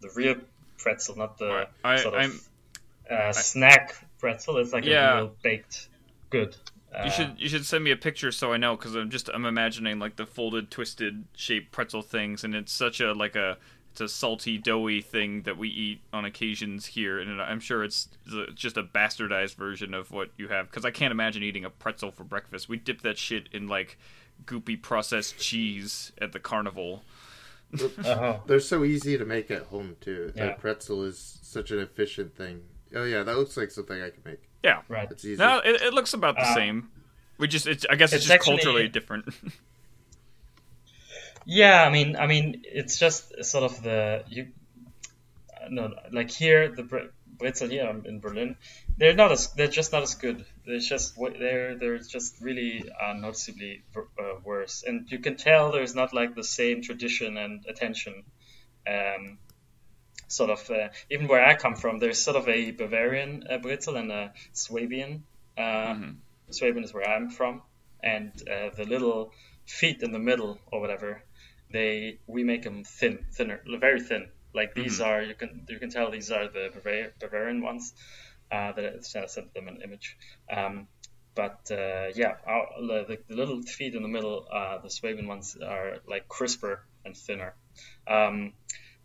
the real pretzel, not the. I- sort of I'm- uh, snack pretzel. It's like Yeah. a real baked good. Uh, You should you should send me a picture so I know because I'm just I'm imagining like the folded twisted shaped pretzel things and it's such a like a it's a salty doughy thing that we eat on occasions here and I'm sure it's just a bastardized version of what you have because I can't imagine eating a pretzel for breakfast. We dip that shit in like goopy processed cheese at the carnival. Oh, they're so easy to make at home too. Yeah. A pretzel is such an efficient thing. Oh yeah, that looks like something I could make. Yeah, right. It's easy. no, it, it looks about the Uh, same. We just, I guess it's, it's just actually- culturally different. Yeah, I mean, I mean, it's just sort of the you. No, like here, the Bre- Brezel here in Berlin, they're not as they're just not as good. They're just they're they're just really uh, noticeably uh, worse, and you can tell there's not like the same tradition and attention. Um, sort of uh, even where I come from, there's sort of a Bavarian uh, Brezel and a Swabian. Uh, Mhm. Swabian is where I'm from, and uh, the little feet in the middle or whatever, they we make them thin, thinner, very thin. Like these are you can you can tell these are the Bavar- Bavarian ones. Uh, that I sent them an image. Um, but uh, yeah, our, the, the little feet in the middle, uh, the Swabian ones are like crisper and thinner. Um,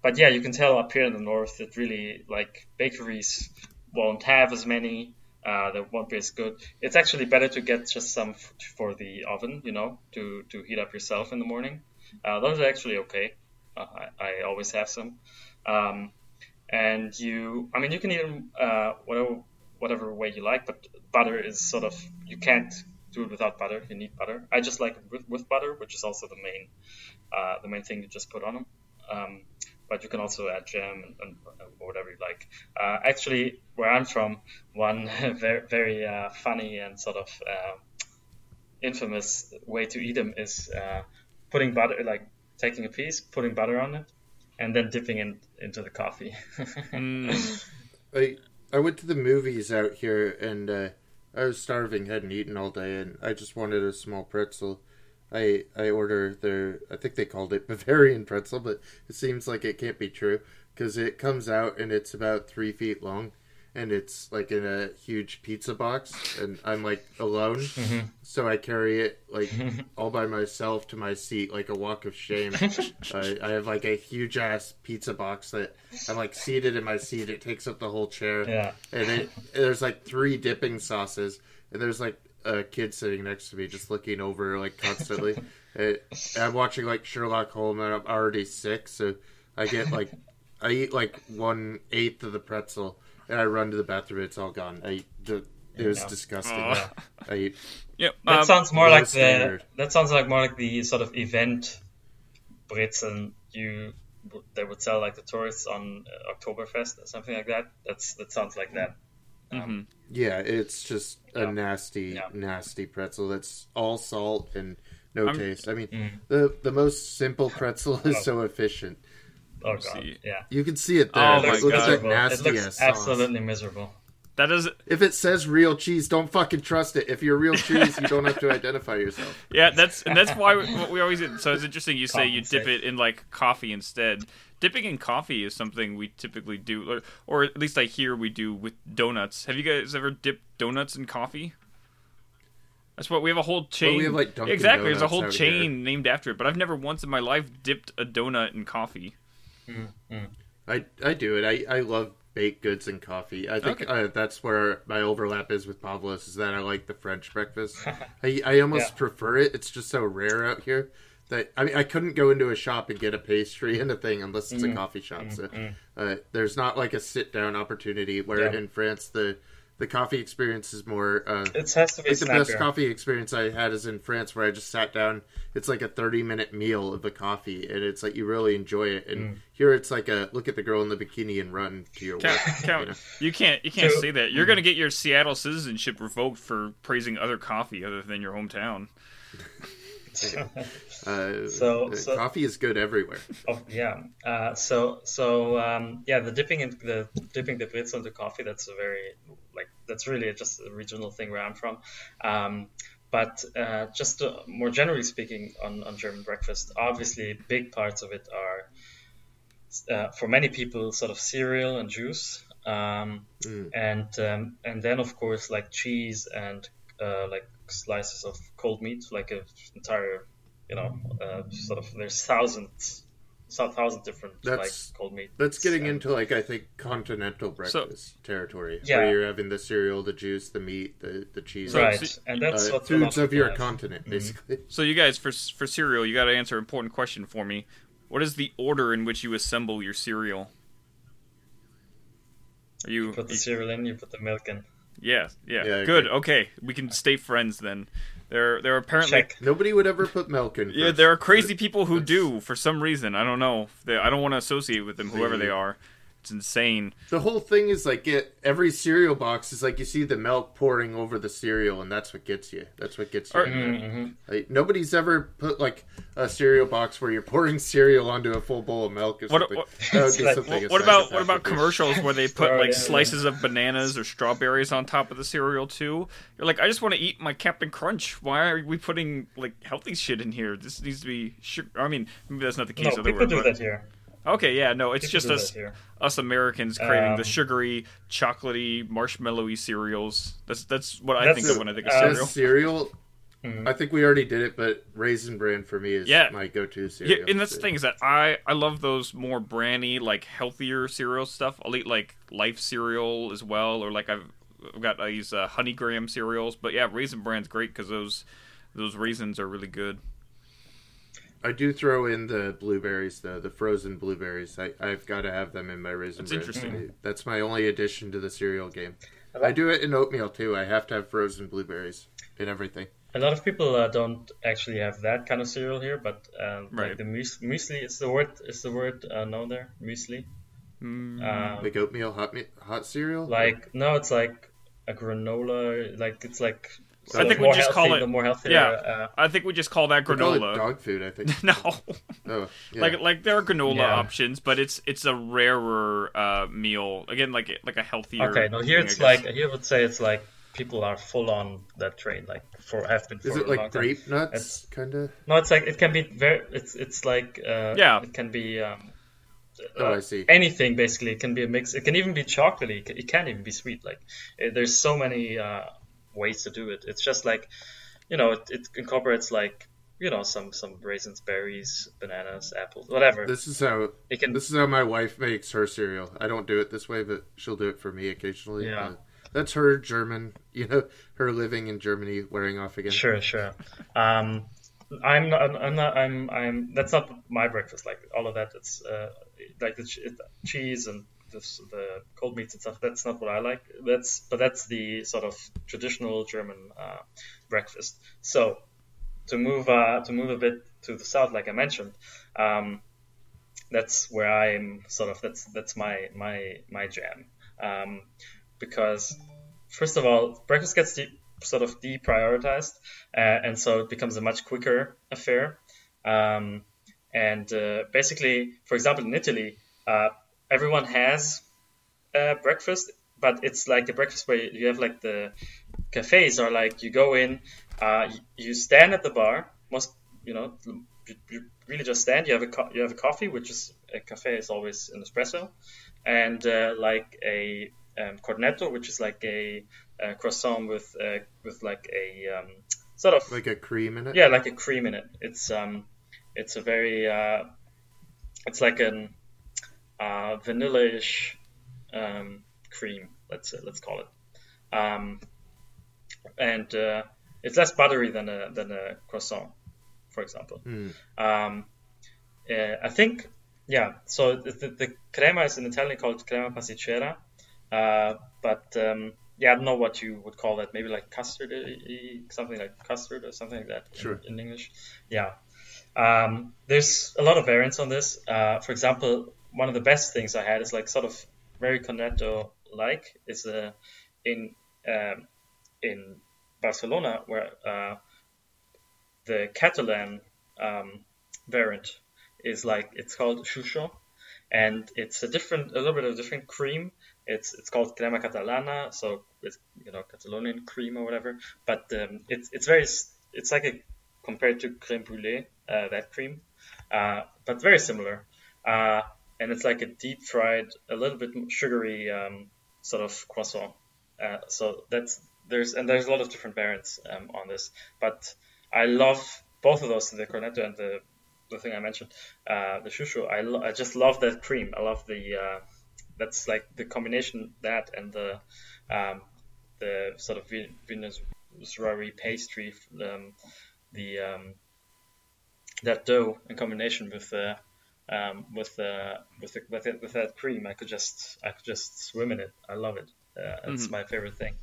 but yeah, you can tell up here in the north that really like bakeries won't have as many. Uh, that won't be as good. It's actually better to get just some f- for the oven, you know, to, to heat up yourself in the morning. Uh, those are actually okay. Uh, I, I always have some. Um, and you, I mean, you can eat them uh, whatever whatever way you like, but butter is sort of you can't do it without butter. You need butter. I just like it with, with butter, which is also the main uh, the main thing you just put on them. Um, but you can also add jam and, and or whatever you like. Uh, actually, where I'm from, one very very uh, funny and sort of infamous way to eat them is putting butter, like taking a piece, putting butter on it, and then dipping it into the coffee. Mm. I I went to the movies out here and uh, I was starving, hadn't eaten all day, and I just wanted a small pretzel. I I order their I think they called it Bavarian pretzel, but it seems like it can't be true because it comes out and it's about three feet long, and it's like in a huge pizza box, and I'm like alone, mm-hmm. so I carry it like all by myself to my seat like a walk of shame. I, I have like a huge ass pizza box that I'm like seated in my seat. It takes up the whole chair yeah. and it, there's like three dipping sauces, and there's like a kid sitting next to me just looking over like constantly. It, I'm watching like Sherlock Holmes, and I'm already sick, so I get like I eat like one eighth of the pretzel, and I run to the bathroom. It's all gone. I the, it was Yeah. disgusting. Aw. I eat Yep. That um, sounds more like standard. the that sounds like more like the sort of event Brezeln you they would sell like the tourists on uh, Oktoberfest or something like that. That's that sounds like that. mhm. yeah. It's just a Yeah. nasty, Yeah. nasty pretzel that's all salt and no I'm- taste. I mean, Mm. the the most simple pretzel is Oh. so efficient. Oh god, see. yeah. You can see it there. Oh It my looks Look at God. that miserable. It nasty looks ass sauce. absolutely miserable. That is If it says real cheese, don't fucking trust it. If you're real cheese, you don't have to identify yourself. Yeah, that's and that's why we, we always. So it's interesting you say you dip it in like coffee instead. Dipping in coffee is something we typically do, or, or at least I hear we do with donuts. Have you guys ever dipped donuts in coffee? That's what we have a whole chain. we have, like, Dunkin' exactly, there's a whole chain here. named after it. But I've never once in my life dipped a donut in coffee. I I do it. I, I love baked goods and coffee. I think Okay. uh, that's where my overlap is with Pavlos is that I like the French breakfast. I I almost Yeah. prefer it. It's just so rare out here that I mean I couldn't go into a shop and get a pastry and a thing unless it's a coffee shop. So uh, there's not like a sit down opportunity where Yeah. in France the the coffee experience is more. Uh, It has to be like the best coffee experience I had is in France, where I just sat down. It's like a thirty-minute meal of a coffee, and it's like you really enjoy it. And Mm. here, it's like a look at the girl in the bikini and run to your work. Count, you know? you can't you can't So- say that. You're gonna get your Seattle citizenship revoked for praising other coffee other than your hometown. Uh, So- uh, so- coffee is good everywhere. Oh yeah. Uh, so so um, yeah, the dipping in the dipping the Brezel into coffee. That's a very like that's really just a regional thing where I'm from. Um, but uh, just uh, more generally speaking on, on German breakfast, obviously big parts of it are uh, for many people sort of cereal and juice, um, Mm. and um, and then of course like cheese and uh, like slices of cold meat, like a entire you know uh, sort of there's thousands so- thousand different That's- like cold meat. That's getting and- into like I think continental breakfast territory, Yeah. where you're having the cereal, the juice, the meat, the the cheese. Right, so- and that's uh, what a lot foods of your have. continent, Mhm. basically. So you guys, for for cereal, you got to answer an important question for me. What is the order in which you assemble your cereal? Are you? You put the cereal in, you put the milk in. yeah, yeah, Yeah, Good. agree. Okay, we can stay friends then. There, there are apparently. Check. Nobody would ever put milk in. Yeah, there are crazy people who do for some reason. I don't know. They, I don't want to associate with them, whoever they are. It's insane. The whole thing is like it, every cereal box is like you see the milk pouring over the cereal, and that's what gets you. That's what gets you. Or- Mm-hmm. Like, nobody's ever put like a cereal box where you're pouring cereal onto a full bowl of milk or What- something. what- that would be like- something. a What about what about commercials where they put like slices of bananas or strawberries on top of the cereal too? You're like, I just want to eat my Captain Crunch. Why are we putting like healthy shit in here? This needs to be sugar. I mean, maybe that's not the case. No, case. people everywhere, do but- that here. Okay, yeah, no, it's just us us Americans craving the Um, sugary, chocolatey, marshmallowy cereals. That's that's what I think the- of when I think of cereal. As cereal, Mhm. I think we already did it, but Raisin Bran for me is Yeah. my go-to Yeah, cereal. and that's the thing is that I I love those more brandy, like healthier cereal stuff. I'll eat like Life cereal as well, or like I've, I've got these uh, Honey Graham cereals. But yeah, Raisin Bran's great because those those raisins are really good. I do throw in the blueberries, though the frozen blueberries. I, I've got to have them in my Raisin That's Bran. interesting. That's my only addition to the cereal game. I do it in oatmeal too. I have to have frozen blueberries in everything. a lot of people uh, don't actually have that kind of cereal here, but um, Right. like the mus- muesli is the word is the word uh, known there muesli. Mm, Um, Like oatmeal hot me- hot cereal. like no, it's like a granola. Like it's like I think we more just healthy, call it- the more healthier. yeah. Uh, I think we just call that They call granola. dog food, I think. no, Oh, yeah. like like there are granola Yeah. options, but it's it's a rarer uh, meal. Again, like like a healthier. okay, no, here thing, it's like here I would say it's like people are full on that train, like for have been for is a it long like time. grape nuts, kind of? No, it's like it can be very. It's it's like uh, Yeah. It can be. Um, Oh, uh, I see. Anything basically. It can be a mix. It can even be chocolatey. It can, it even be sweet. Like eh, there's so many uh, ways to do it. It's just like you know, it, it incorporates like you know some some raisins, berries, bananas, apples, whatever. This is how it can. this is how my wife makes her cereal. I don't do it this way, but she'll do it for me occasionally. Yeah. Uh, that's her German, you know, her living in Germany wearing off again. Sure, sure. Um, I'm not. I'm not. I'm. I'm. That's not my breakfast. Like all of that. It's uh, like the che- cheese and this, the cold meats and stuff. That's not what I like. That's but that's the sort of traditional German uh, breakfast. So to move uh, to move a bit to the south, like I mentioned, um, that's where I'm sort of. That's that's my my my jam. Um, because first of all, breakfast gets sort of deprioritized, uh, and so it becomes a much quicker affair. Um, and uh, basically, for example, in Italy, uh, everyone has uh, breakfast, but it's like a breakfast where you have like the cafes are like you go in, uh, you stand at the bar. Most you know, you, you really just stand. You have a co- you have a coffee, which is a cafe is always an espresso, and uh, like a um, cornetto, which is like a, uh croissant with uh, with like a um, sort of Like a cream in it. yeah, like a cream in it. It's um, it's a very uh, it's like an uh, vanilla-ish um, cream. Let's let's call it. Um, and uh, it's less buttery than a than a croissant, for example. Hmm. Um, uh, I think yeah. So the, the, crema is in Italian called crema pasticcera, uh, but um, yeah, I don't know what you would call that. Maybe like custard, uh, something like custard or something like that in- in, English. Yeah. Um, there's a lot of variants on this. Uh, for example, one of the best things I had is like sort of very cornetto like is uh, in um, in Barcelona where uh, the Catalan um, variant is like it's called xuixo, and it's a different, a little bit of different cream. It's it's called crema catalana, so it's you know Catalonian cream or whatever. But um, it's it's very it's like a compared to creme brulee, uh, that cream, uh, but very similar. Uh, and it's like a deep fried, a little bit sugary um, sort of croissant. Uh, so that's there's and there's a lot of different variants um, on this, but I love both of those, the cornetto and the the thing I mentioned, uh, the xuixo. I, lo- I just love that cream. I love the uh, that's like the combination that and the um, the sort of Ven- Venus pastry, um, the um, that dough in combination with the um, with the with the, with, it, with that cream. I could just I could just swim in it. I love it. Uh, it's my favorite thing.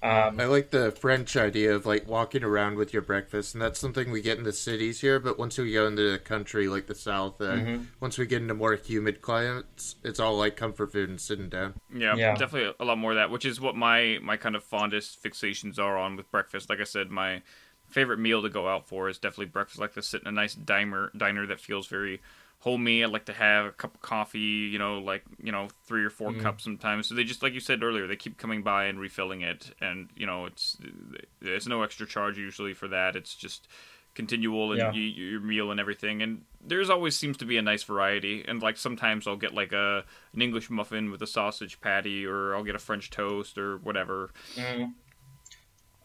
Um, I like the French idea of like walking around with your breakfast, and that's something we get in the cities here. But once we go into the country, like the South, uh, Mm-hmm. once we get into more humid climates, it's all like comfort food and sitting down. Yeah, Yeah. definitely a lot more of that, which is what my my kind of fondest fixations are on with breakfast. Like I said, my favorite meal to go out for is definitely breakfast. I like to sit in a nice diner diner that feels very homey. I like to have a cup of coffee, you know, like you know, three or Mm. 4 cups sometimes. So they just like you said earlier, they keep coming by and refilling it, and you know, it's there's no extra charge usually for that. It's just continual and Yeah. you, your meal and everything and there's always seems to be a nice variety and like sometimes i'll get like a an english muffin with a sausage patty or i'll get a french toast or whatever Mm.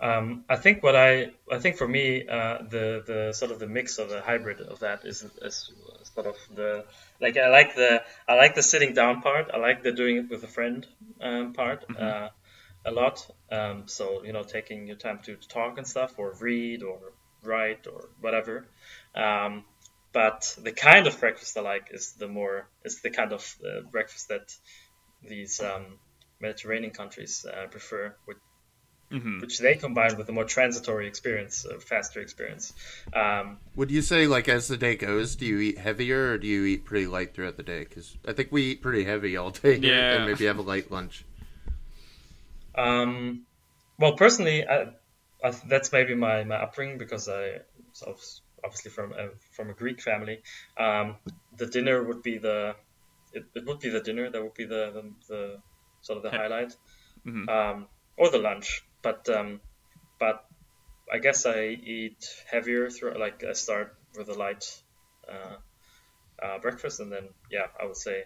Um, I think what I I think for me uh, the the sort of the mix of the hybrid of that is, is sort of the like I like the I like the sitting down part. I like the doing it with a friend um, part uh, a lot. Um, so you know, taking your time to talk and stuff, or read, or write, or whatever. Um, but the kind of breakfast I like is the more is the kind of uh, breakfast that these um, Mediterranean countries uh, prefer, with mm-hmm. which they combine with a more transitory experience, a faster experience. Um, Would you say, like, as the day goes, do you eat heavier or do you eat pretty light throughout the day? Because I think we eat pretty heavy all day yeah. and maybe have a light lunch. Um, well, personally, I, I, that's maybe my, my upbringing because I was obviously from a, from a Greek family. Um, the dinner would be the it, it would be the dinner that would be the the, the sort of the highlight, mm-hmm. um, or the lunch. But um, but I guess I eat heavier through like I start with a light uh, uh, breakfast, and then yeah, I would say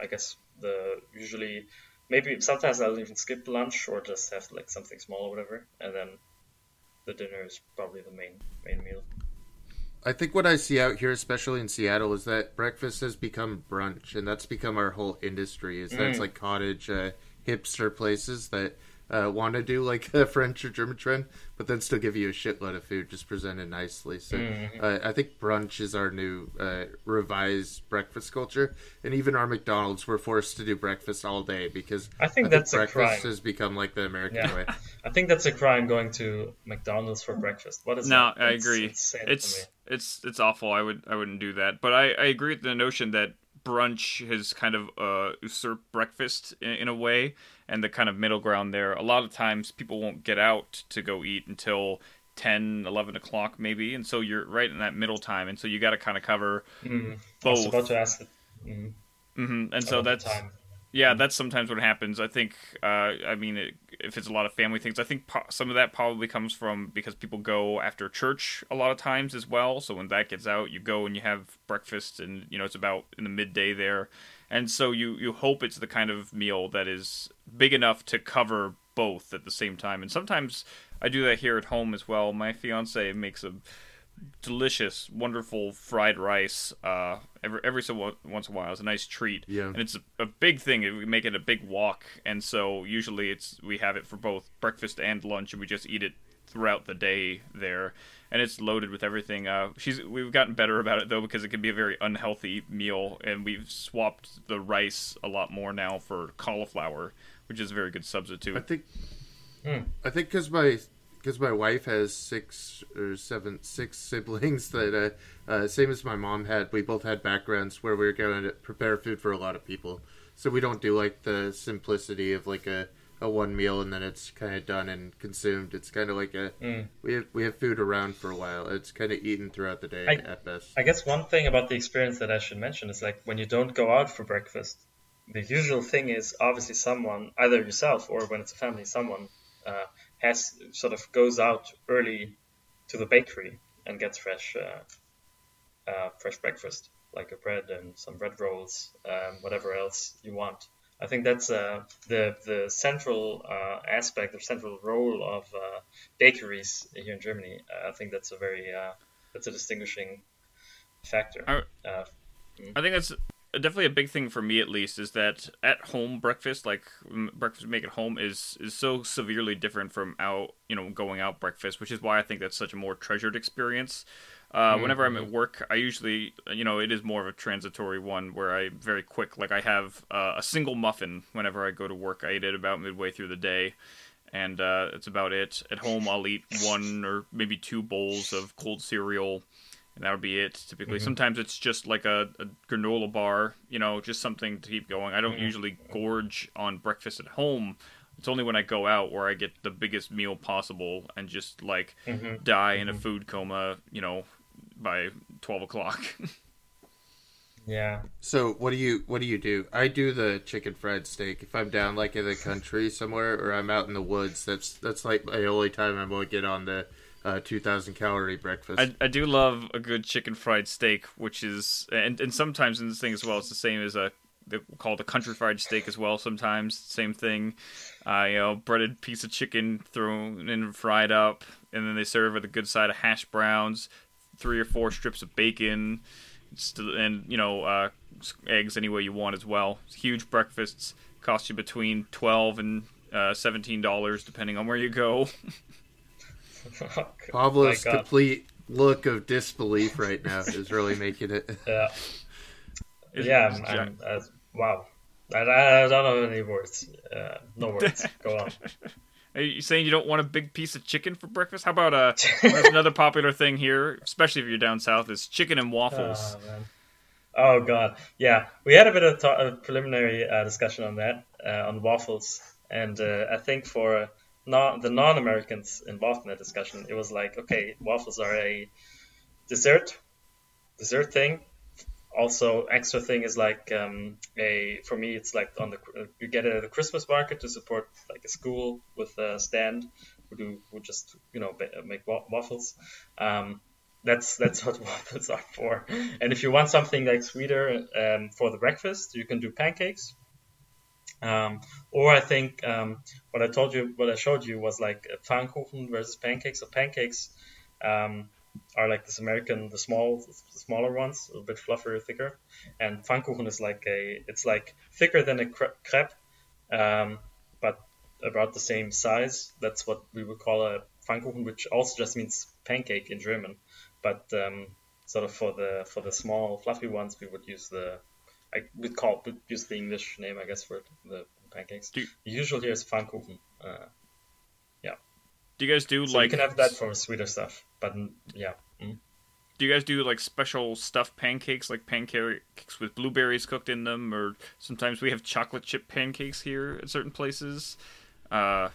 I guess the usually maybe sometimes I'll even skip lunch or just have like something small or whatever, and then the dinner is probably the main main meal. I think what I see out here, especially in Seattle, is that breakfast has become brunch, and that's become our whole industry. Is mm. that's like cottage uh, hipster places that uh, want to do like a French or German trend, but then still give you a shitload of food just presented nicely. So mm-hmm. uh, I think brunch is our new uh, revised breakfast culture, and even our McDonald's we're forced to do breakfast all day because I think I that's think breakfast has become like the American yeah. way. I think that's a crime going to McDonald's for breakfast. What is no? That? I agree. It's it's, it's it's awful. I would I wouldn't do that, but I I agree with the notion that brunch has kind of uh, usurped breakfast in, in, a way, and the kind of middle ground there. A lot of times people won't get out to go eat until 10, 11 o'clock maybe, and so you're right in that middle time, and so you got to kind of cover mm. both. I was about to ask. Mm. Mm-hmm. And so that's time yeah, that's sometimes what happens. I think, uh, I mean, it, if it's a lot of family things, I think po- some of that probably comes from because people go after church a lot of times as well. So when that gets out, you go and you have breakfast, and you know it's about in the midday there, and so you you hope it's the kind of meal that is big enough to cover both at the same time. And sometimes I do that here at home as well. My fiance makes a delicious, wonderful fried rice uh, every every so once in a while. It's a nice treat, yeah. and it's a, a big thing. We make it a big wok, and so usually it's we have it for both breakfast and lunch, and we just eat it throughout the day there. And it's loaded with everything. Uh, she's we've gotten better about it though because it can be a very unhealthy meal, and we've swapped the rice a lot more now for cauliflower, which is a very good substitute. I think. Hmm. I think because my because my wife has six or seven six siblings that uh, uh, same as my mom had we both had backgrounds where we were going to prepare food for a lot of people so we don't do like the simplicity of like a, a one meal and then it's kind of done and consumed it's kind of like a mm. we have we have food around for a while it's kind of eaten throughout the day I, at best i guess one thing about the experience that i should mention is like when you don't go out for breakfast the usual thing is obviously someone either yourself or when it's a family someone uh, has sort of goes out early to the bakery and gets fresh uh, uh, fresh breakfast like a bread and some bread rolls, um, whatever else you want. I think that's uh, the the central uh, aspect, or central role of uh, bakeries here in Germany. I think that's a very uh, that's a distinguishing factor. I, mm. I think that's definitely a big thing for me at least is that at home breakfast like breakfast make at home is is so severely different from out you know going out breakfast which is why i think that's such a more treasured experience uh, mm-hmm. whenever i'm at work i usually you know it is more of a transitory one where i very quick like i have uh, a single muffin whenever i go to work i eat it about midway through the day and uh, that's about it at home i'll eat one or maybe two bowls of cold cereal and that would be it typically mm-hmm. sometimes it's just like a, a, granola bar you know just something to keep going i don't mm-hmm. usually gorge on breakfast at home it's only when i go out where i get the biggest meal possible and just like mm-hmm. die in a mm-hmm. food coma you know by 12 o'clock yeah so what do you what do you do i do the chicken fried steak if i'm down like in the country somewhere or i'm out in the woods that's that's like my only time i'm going to get on the uh, 2000 calorie breakfast. I, I do love a good chicken fried steak, which is and and sometimes in this thing as well, it's the same as a called a country fried steak as well. Sometimes same thing, uh, you know, breaded piece of chicken thrown in fried up, and then they serve with a good side of hash browns, three or four strips of bacon, and you know uh, eggs any way you want as well. Huge breakfasts cost you between twelve and uh, seventeen dollars depending on where you go. Pavlos' complete look of disbelief right now is really making it. Yeah. yeah, I'm, I'm, uh, wow. I, I, don't know any words. Uh, no words. Go on. Are you saying you don't want a big piece of chicken for breakfast? How about uh, another popular thing here, especially if you're down south, is chicken and waffles. Oh, oh god, yeah. We had a bit of ta- a preliminary uh, discussion on that uh, on waffles, and uh, I think for non- the non-Americans involved in that discussion, it was like, okay, waffles are a dessert, dessert thing. Also, extra thing is like um, a for me, it's like on the you get it at the Christmas market to support like a school with a stand who do who just you know make waffles. Um, that's that's what waffles are for. And if you want something like sweeter um, for the breakfast, you can do pancakes. Um, or I think um, what I told you, what I showed you was like Pfannkuchen versus pancakes. So pancakes um, are like this American, the small, the smaller ones, a bit fluffier, thicker. And Pfannkuchen is like a, it's like thicker than a cre- crepe, um, but about the same size. That's what we would call a Pfannkuchen, which also just means pancake in German. But um, sort of for the for the small fluffy ones, we would use the I would call would use the English name, I guess, for it, the pancakes. Do- The usual here is Pfannkuchen. Uh, Do you guys do so like you can have that for sweeter stuff, but yeah. Mm. Do you guys do like special stuffed pancakes, like pancakes with blueberries cooked in them, or sometimes we have chocolate chip pancakes here at certain places? Uh,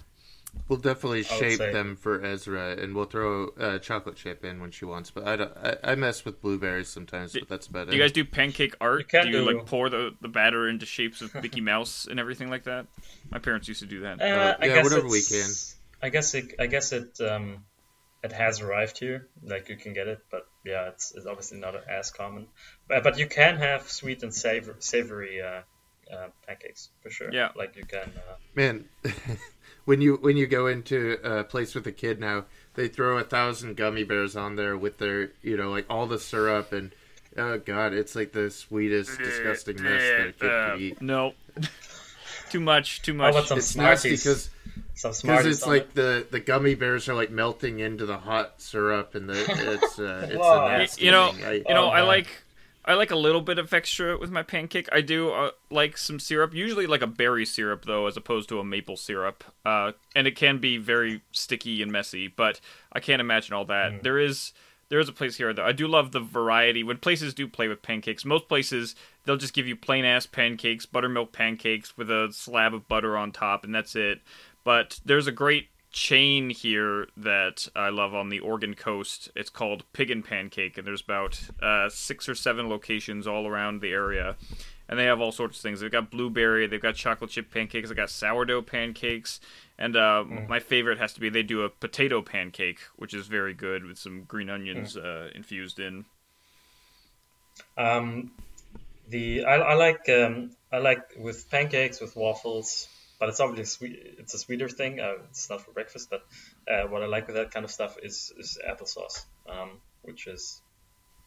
We'll definitely shape say- them for Ezra, and we'll throw uh, chocolate chip in when she wants. But I, don't, I, I mess with blueberries sometimes, but that's about do it. you guys do pancake art? You can do you do- like pour the, the batter into shapes of Mickey Mouse and everything like that? My parents used to do that. Uh, I yeah, guess whatever we it's- I guess it. I guess it. Um, it has arrived here. Like you can get it, but yeah, it's, it's obviously not as common. But, but you can have sweet and savor, savory uh, uh, pancakes for sure. Yeah. like you can. Uh, Man, when you when you go into a place with a kid now, they throw a thousand gummy bears on there with their you know like all the syrup and oh god, it's like the sweetest disgusting mess that a kid Uh, could eat. No, too much, too How much. about some It's nasty Smarties? because some because it's like it. the the gummy bears are like melting into the hot syrup and the it's uh, it's Wow. a nasty you know, thing. I, you know, Oh, I man. like I like a little bit of extra with my pancake. I do uh, like some syrup, usually like a berry syrup though, as opposed to a maple syrup. Uh, and it can be very sticky and messy, but I can't imagine all that. Mm. There is there is a place here though. I do love the variety. When places do play with pancakes, most places they'll just give you plain ass pancakes, buttermilk pancakes with a slab of butter on top, and that's it. But there's a great chain here that I love on the Oregon coast. It's called Pig and Pancake, and there's about uh, six or seven locations all around the area. And they have all sorts of things. They've got blueberry, they've got chocolate chip pancakes, they've got sourdough pancakes, and uh, my favorite has to be they do a potato pancake, which is very good with some green onions uh, infused in. Um, the I, I like um, I like with pancakes with waffles, but it's obviously sweet. It's a sweeter thing. Uh, it's not for breakfast, but uh, what I like with that kind of stuff is is applesauce, um, which is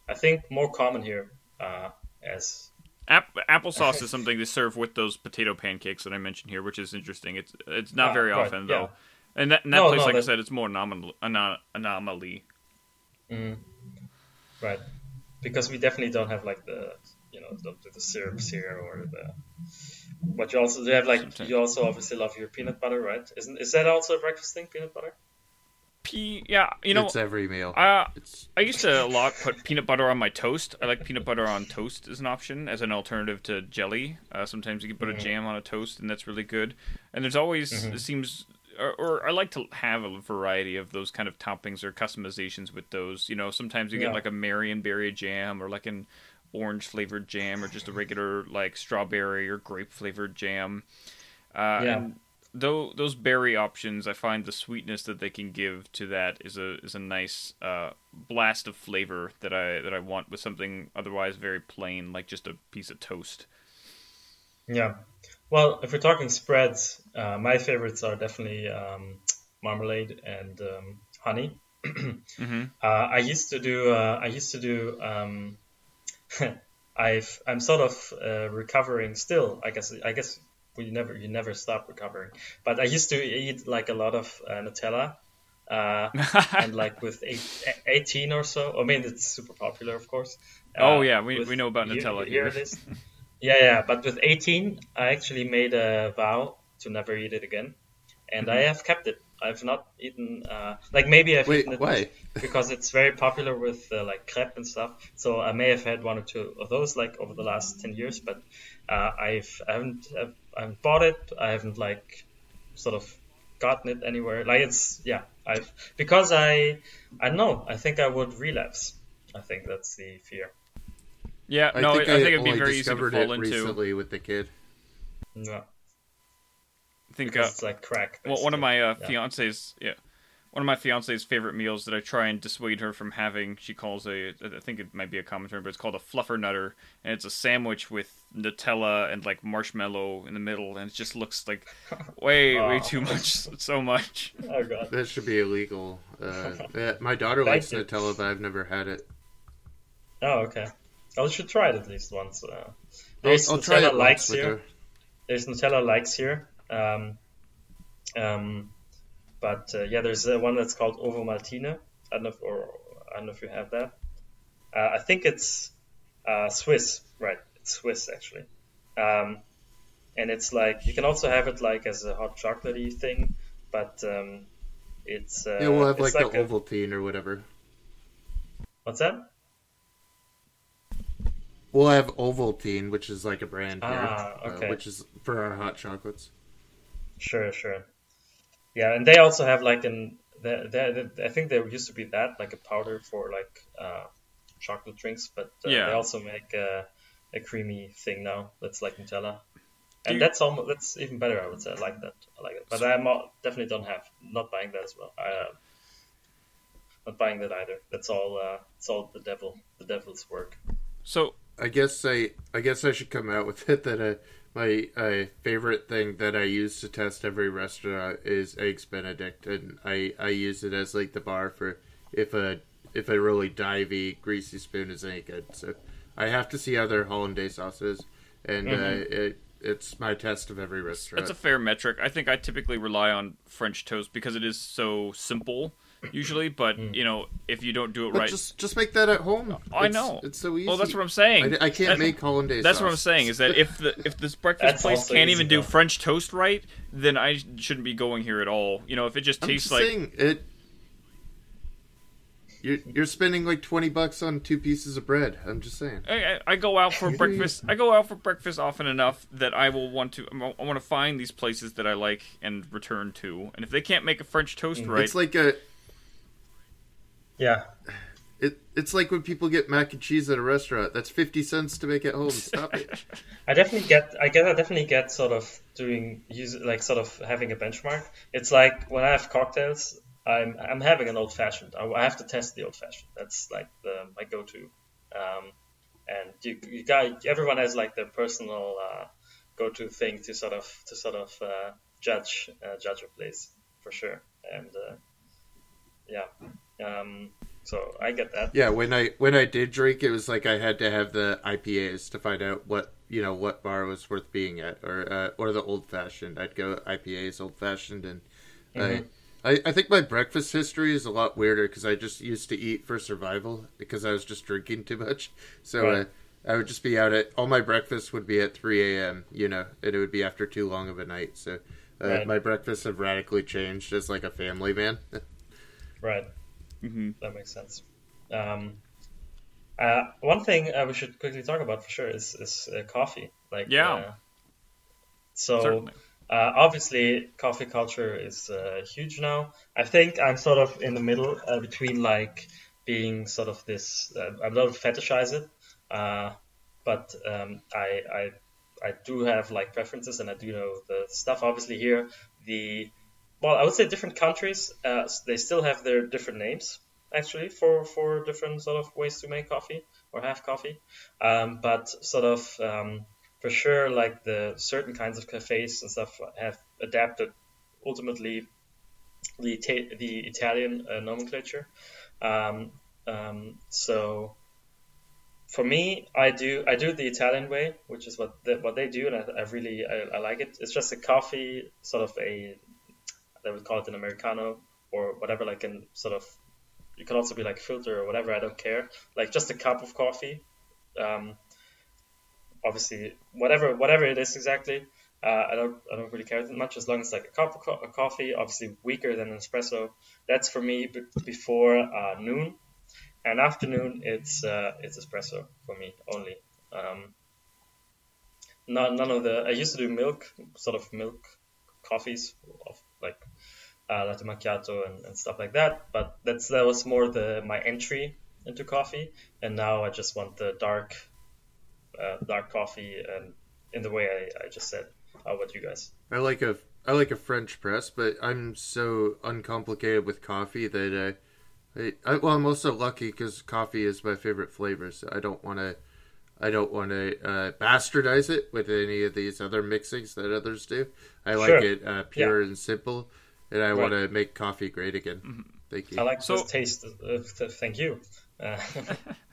I think more common here uh, as App- applesauce is something they serve with those potato pancakes that I mentioned here, which is interesting. It's it's not Ah, very right, often yeah. though, and that, and that No, place, no, like I said, it's more anomal- ano- anomaly. mm, right because we definitely don't have like the you know the, the syrups here or the but you also you have like Sometimes. you also obviously love your peanut butter right isn't is that also a breakfast thing peanut butter P- yeah, you know, it's every meal. uh, it's I used to a lot put peanut butter on my toast. I like peanut butter on toast as an option, as an alternative to jelly. Uh, sometimes you can put a jam on a toast, and that's really good. And there's always it seems, or, or I like to have a variety of those kind of toppings or customizations with those. You know, sometimes you Yeah. get like a marionberry jam, or like an orange flavored jam, or just a regular like strawberry or grape flavored jam. Uh, Yeah. and though those berry options, I find the sweetness that they can give to that is a is a nice uh, blast of flavor that I that I want with something otherwise very plain, like just a piece of toast. Yeah. Well, if we're talking spreads, uh, my favorites are definitely um, marmalade and um, honey. hmm Uh, I used to do. Uh, I used to do. Um, I've. I'm sort of uh, recovering still. I guess. I guess we never. You never stop recovering. But I used to eat like a lot of uh, Nutella. Uh, and like with eight, 18 or so, I mean it's super popular, of course. Oh, Uh, yeah, we- we know about Nutella Here here. Yeah, yeah. But with 18, I actually made a vow to never eat it again. and Mm-hmm. I have kept it. I've not eaten uh, like maybe I've Wait, eaten it why? because it's very popular with uh, like crepe and stuff. So I may have had one or two of those like over the last ten years, but uh, I've I haven't I've, I haven't bought it. I haven't like sort of gotten it anywhere. Like it's yeah I've because I I don't know I think I would relapse. I think that's the fear. Yeah, I no, think I, I, I think it'd be very easy to discovered fall it into. recently with the kid. Yeah, I think because uh, it's like crack. well, one of my uh, Yeah. fiance's yeah, one of my fiance's favorite meals that I try and dissuade her from having. She calls a I think it might be a common term, but it's called a Fluffernutter, and it's a sandwich with Nutella and like marshmallow in the middle, and it just looks like way way Oh. too much, so much. Oh god. That should be illegal. Uh, my daughter Thank likes you. Nutella, but I've never had it. Oh okay. Well, you should try it at least once. Uh, I'll, there's I'll try Nutella it likes once here. her. there's Nutella likes here. Um, um, but uh, yeah, there's uh, one that's called Ovomaltine. I don't know if, or I don't know if you have that. Uh, I think it's uh, Swiss, right? It's Swiss actually. Um, and it's like you can also have it like as a hot chocolatey thing, but um, it's uh, Yeah, we'll have like, it's the a- Ovaltine or whatever. What's that? We'll have Ovaltine, which is like a brand here, Ah, okay. uh, which is for our hot chocolates. Sure, sure. Yeah, and they also have like an. The, the, I think there used to be that like a powder for like uh, chocolate drinks, but uh, Yeah. they also make a, a creamy thing now that's like Nutella, Do and you- that's almost that's even better. I would say I like that. I like it, but I'm not, definitely don't have not buying that as well. I, uh, not buying that either. That's all. Uh, it's all the devil. The devil's work. So I guess I I guess I should come out with it that uh, my uh, favorite thing that I use to test every restaurant is eggs Benedict, and I, I use it as like the bar for if a if a really divey greasy spoon is any good. So I have to see other hollandaise sauce is, and uh, it it's my test of every restaurant. That's a fair metric. I think I typically rely on French toast because it is so simple usually, but hmm. you know, if you don't do it but right, just just make that at home. I It's- know. it's so easy. well, that's what I'm saying. I, I can't That- make hollandaise. That's what I'm saying is that if the if this breakfast That's place can't easy, even do. French toast right, then I shouldn't be going here at all. You know, if it just I'm tastes just like saying it. You're you're spending like twenty bucks on two pieces of bread. I'm just saying. I, I- I go out for breakfast. I go out for breakfast often enough that I will want to. I want to find these places that I like and return to. And if they can't make a French toast mm. right, It's like a Yeah, it. It's like when people get mac and cheese at a restaurant. That's fifty cents to make at home. Stop it. I definitely get. I guess I definitely get sort of doing use like sort of having a benchmark. It's like when I have cocktails, I'm I'm having an old fashioned. I, I have to test the old fashioned. That's like the my go to. Um, and you you got everyone has like their personal uh, go to thing to sort of to sort of uh, judge uh, judge a place for sure. And uh, yeah, um, so I get that. Yeah, when I when I did drink, it was like I had to have the IPAs to find out what you know what bar was worth being at, or uh, or the old fashioned. I'd go IPAs, old fashioned, and Mm-hmm. I, I I think my breakfast history is a lot weirder because I just used to eat for survival because I was just drinking too much. So Right. uh, I would just be out at all my breakfast would be at three a.m. You know, and it would be after too long of a night. So. Uh, Right. My breakfasts have radically changed as like a family man. Right. Mhm. That makes sense. Um, uh, one thing uh, we should quickly talk about for sure is is uh, coffee. Like Yeah. Uh, so uh, obviously, coffee culture is uh, huge now. I think I'm sort of in the middle uh, between like being sort of this. Uh, I don't fetishize it, uh, but um, I, I I do have like preferences, and I do know the stuff. Obviously, here the well, I would say different countries uh, they still have their different names actually for for different sort of ways to make coffee or have coffee, um, but sort of um, for sure like the certain kinds of cafes and stuff have adapted ultimately the ta- the Italian uh, nomenclature. Um, um, so for me, I do I do the Italian way, which is what the, what they do, and I, I really I, I like it. It's just a coffee, sort of a they would call it an americano or whatever, like in sort of you can also be like filter or whatever. I don't care. Like just a cup of coffee. Um, obviously, whatever whatever it is exactly. Uh, I don't I don't really care that much as long as like a cup of co- coffee, obviously weaker than an espresso. That's for me b- before uh, noon, and afternoon it's uh, it's espresso for me only. Um, none, none of the I used to do milk sort of milk coffees of like uh, latte macchiato and, and stuff like that, but that's that was more the my entry into coffee, and now I just want the dark uh, dark coffee and in the way I, I just said. How about you guys? I like a I like a French press, but I'm so uncomplicated with coffee that I, I, I well, I'm also lucky because coffee is my favorite flavor. So I don't want to, I don't want to uh, bastardize it with any of these other mixings that others do. I like it uh, pure and simple, and I want to make coffee great again. Mm-hmm. Thank you. I like So- the taste. Uh, th- thank you, uh, David.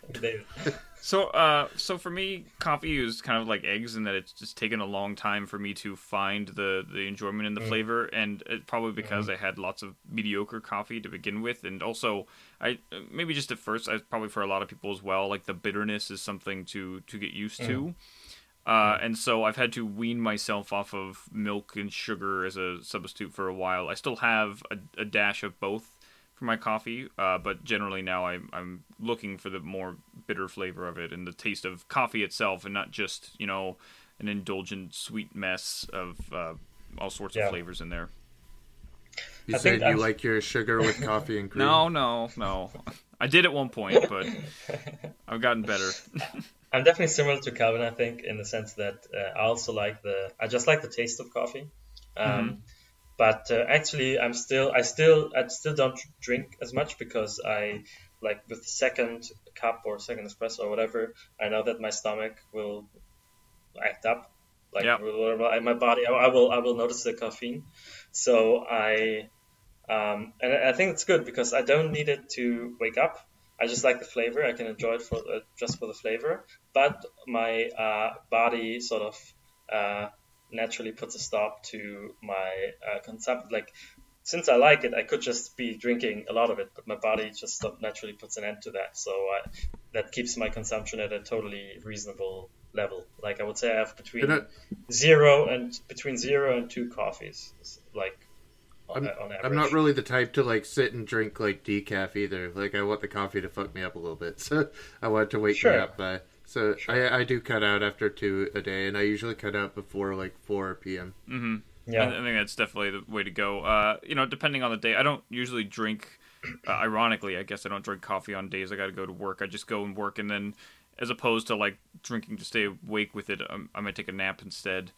So, uh, so for me, coffee is kind of like eggs in that it's just taken a long time for me to find the the enjoyment in the flavor, and it, probably because I had lots of mediocre coffee to begin with, and also I maybe just at first, I probably for a lot of people as well, like the bitterness is something to to get used to. Uh, and so I've had to wean myself off of milk and sugar as a substitute for a while. I still have a, a dash of both for my coffee, uh, but generally now I'm I'm looking for the more bitter flavor of it and the taste of coffee itself, and not just you know an indulgent sweet mess of uh, all sorts Yeah. of flavors in there. you I said you I'm- like your sugar with coffee and cream. No, no, no. I did at one point, but I've gotten better. I'm definitely similar to Calvin, I think, in the sense that uh, I also like the I just like the taste of coffee. Um, But uh, actually, I'm still I still I still don't drink as much because I like with the second cup or second espresso or whatever, I know that my stomach will act up. Like Yeah. my body, I, will I will notice the caffeine. So I um, and I I think it's good because I don't need it to wake up. I just like the flavor. I can enjoy it for uh, just for the flavor. But my uh, body sort of uh, naturally puts a stop to my uh, consumption. Like since I like it, I could just be drinking a lot of it, but my body just naturally puts an end to that. So I, that keeps my consumption at a totally reasonable level. Like I would say, I have between You're zero and between zero and two coffees, like on, I'm, on average. I'm not really the type to like sit and drink like decaf either. Like I want the coffee to fuck me up a little bit, so I want it to wake Sure. me up. So I, I do cut out after two a day, and I usually cut out before like four p.m. hmm Yeah. I, I think that's definitely the way to go. Uh, you know, depending on the day, I don't usually drink. Uh, ironically, I guess I don't drink coffee on days I got to go to work. I just go and work, and then, as opposed to like drinking to stay awake with it, um, I might take a nap instead.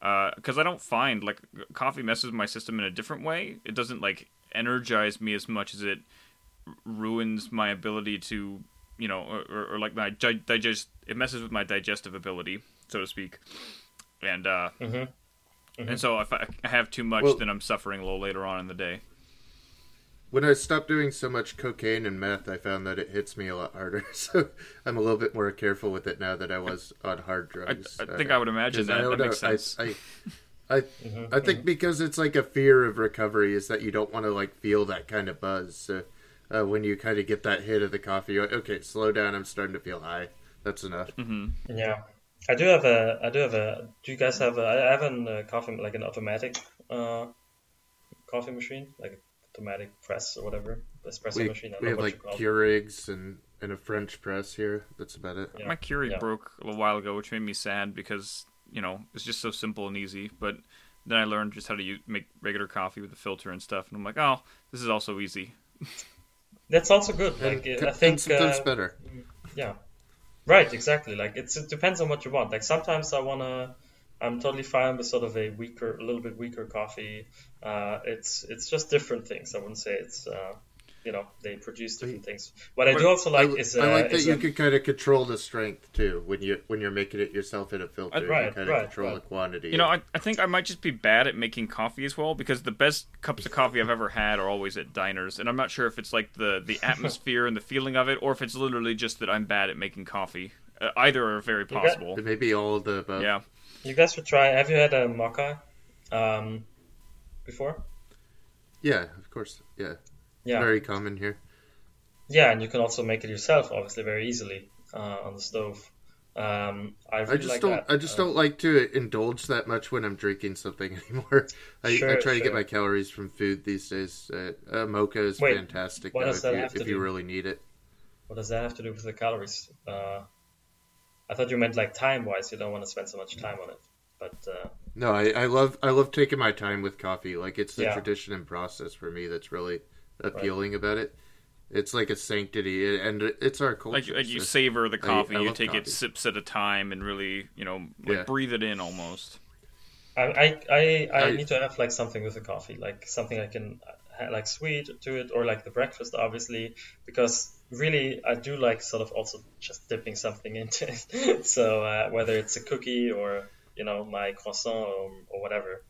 Because I don't find like coffee messes with my system in a different way. It doesn't like energize me as much as it ruins my ability to, you know, or, or, or like my di- digest. It messes with my digestive ability, so to speak. And uh, Mhm. and so if I, I have too much, Well- then I'm suffering a little later on in the day. When I stopped doing so much cocaine and meth, I found that it hits me a lot harder. So I'm a little bit more careful with it now that I was on hard drugs. I think I would imagine 'cause I that. don't That makes know, I- sense. I, I, I, think because it's like a fear of recovery is that you don't want to like feel that kind of buzz. So uh, when you kind of get that hit of the coffee, you're like, okay, slow down. I'm starting to feel high. That's enough. Yeah, I do have a. I do have a. Do you guys have a? I have an uh, coffee like an automatic uh, coffee machine, like an automatic press or whatever, espresso We, machine. I don't we know have what like you call it. Keurigs and and a French press here. That's about it. Yeah. My Keurig Yeah. broke a little while ago, which made me sad because you know it's just so simple and easy. But then I learned just how to use, make regular coffee with a filter and stuff, and I'm like, oh, this is also easy. That's also good. Like And, I think. sometimes Uh, better. yeah, right. Exactly. Like it's it depends on what you want. Like sometimes I wanna. I'm totally fine with sort of a weaker, a little bit weaker coffee. Uh, it's it's just different things. I wouldn't say it's. Uh, you know, they produce different things. What I do also like I, is. Uh, I like that is you a- can kind of control the strength too when you when you're making it yourself in a filter. Uh, you right, kind of control right. the quantity. You know, I, I think I might just be bad at making coffee as well because the best cups of coffee I've ever had are always at diners, and I'm not sure if it's like the the atmosphere and the feeling of it, or if it's literally just that I'm bad at making coffee. Uh, either are very got- possible. It may be all of the above. Yeah. You guys should try. Have you had a mocha um, before? Yeah, of course. Yeah, Yeah, very common here. yeah, and you can also make it yourself, obviously, very easily uh, on the stove. Um, I, really I just like don't. that. I just Uh, don't like to indulge that much when I'm drinking something anymore. I, I Sure, try to get my calories from food these days. Uh, uh, mocha is Wait, fantastic what though, does if, that you, if you do? really need it. What does that have to do with the calories? Uh, I thought you meant like time wise. You don't want to spend so much time on it, but uh, No, I, I love I love taking my time with coffee. Like it's the Yeah. tradition and process for me that's really appealing about it. It's like a sanctity, and it's our culture. Like, like you so- savor the coffee, I you love take it sips at a time, and really, you know, like Yeah. breathe it in almost. I I, I, I I- need to have like something with the coffee, like something I can ha- like sweet to it, or like the breakfast, obviously, because really I do like sort of also just dipping something into it. so uh, whether it's a cookie or you know my croissant or, or whatever,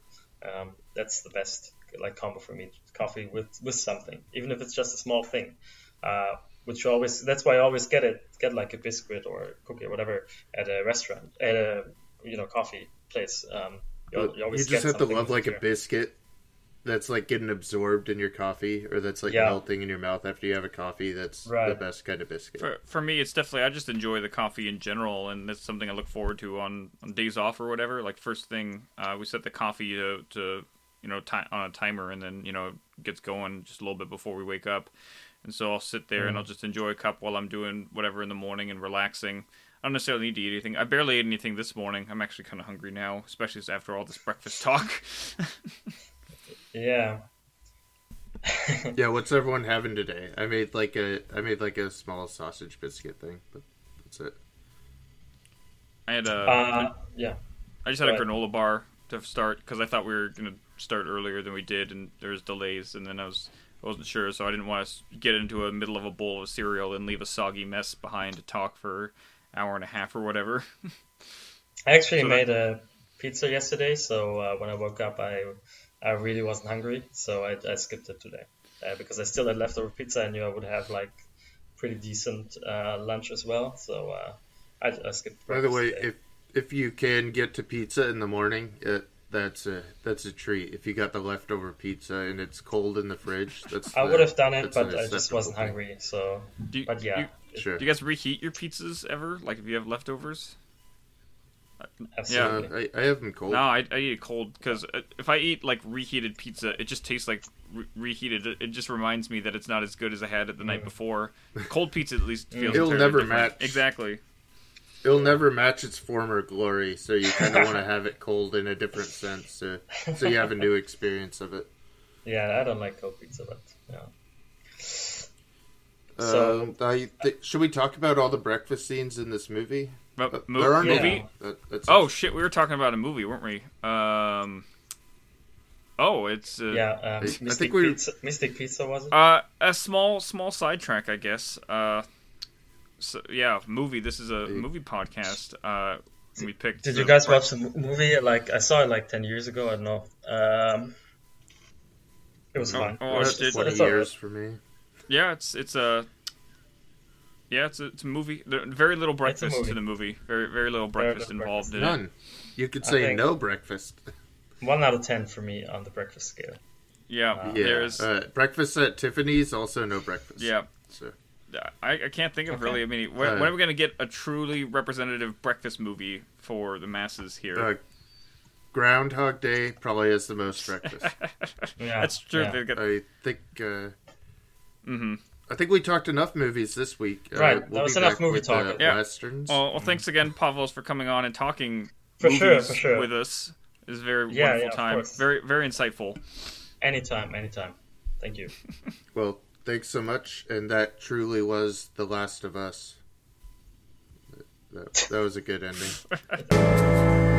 um, that's the best like combo for me. Coffee with with something, even if it's just a small thing. Uh, which always that's why I always get it get like a biscuit or a cookie or whatever at a restaurant at a you know coffee place. Um, you, you always you just get have to love with like a biscuit that's like getting absorbed in your coffee, or that's like Yeah. melting in your mouth after you have a coffee. That's the best kind of biscuit. For, for me, it's definitely I just enjoy the coffee in general, and it's something I look forward to on, on days off or whatever. Like first thing, uh, we set the coffee to, to you know ti on a timer, and then you know gets going just a little bit before we wake up. And so I'll sit there and I'll just enjoy a cup while I'm doing whatever in the morning and relaxing. I don't necessarily need to eat anything. I barely ate anything this morning. I'm actually kind of hungry now, especially after all this breakfast talk. Yeah. Yeah, what's everyone having today? I made like a I made like a small sausage biscuit thing, but that's it. I had a Uh, yeah. I just had a Right. granola bar to start because I thought we were gonna start earlier than we did, and there was delays, and then I was I wasn't sure, so I didn't want to get into a middle of a bowl of cereal and leave a soggy mess behind to talk for an hour and a half or whatever. I actually So made a pizza yesterday, so uh, when I woke up, I I really wasn't hungry, so I, I skipped it today uh, because I still had leftover pizza. I knew I would have like pretty decent uh, lunch as well, so uh, I, I skipped. By the way, today. if if you can get to pizza in the morning, it, that's a that's a treat. If you got the leftover pizza and it's cold in the fridge, that's I the- would have done it, but I just wasn't thing. hungry. So, Do you, but yeah, you, Sure. do you guys reheat your pizzas ever? Like if you have leftovers? absolutely. Uh, I, I have them cold. No, I, I eat it cold because if I eat like reheated pizza, it just tastes like re- reheated. It, it just reminds me that it's not as good as I had it the Mm. night before. Cold pizza at least feels. It'll entirely never different. match. Exactly. It'll never match its former glory, so you kind of want to have it cold in a different sense, so, so you have a new experience of it. Yeah, I don't like cold pizza, but yeah. So- Um, I th- should we talk about all the breakfast scenes in this movie? But Uh, mo- there are no- movie. That, Oh shit, we were talking about a movie, weren't we? Um. Oh, it's uh, Yeah, um, I think we- Pizza. Mystic Pizza was it? uh, a small small sidetrack, I guess. Uh, so yeah, movie. This is a movie podcast. Uh, we picked. Did you guys bre- watch the movie? Like I saw it like ten years ago. I don't know. Um, it was Oh, fun. oh, It was- did. it's- twenty it's years for me. Yeah, it's it's a. Yeah, it's a, it's a movie. There, very little breakfast movie. to the movie. Very very little Very breakfast little involved in None. You could say no breakfast. One out of ten for me on the breakfast scale. Yeah, Uh, Yeah, there's uh, breakfast at Tiffany's also no breakfast. yeah. So, I, I can't think of Okay. really. I mean, when, Uh, when are we going to get a truly representative breakfast movie for the masses here? uh, Groundhog Day probably has the most breakfast. Yeah, That's true. yeah. They got- I think. Uh, mhm. I think we talked enough movies this week. Uh, Right, that was enough movie talk. Uh, Yeah. Westerns. Well, well, thanks again, Pavlos, for coming on and talking For sure, for sure. with us. It was a very Yeah, wonderful yeah, time. Very very insightful. Anytime, anytime. Thank you. Well, thanks so much, and that truly was The Last of Us. That, that was a good ending.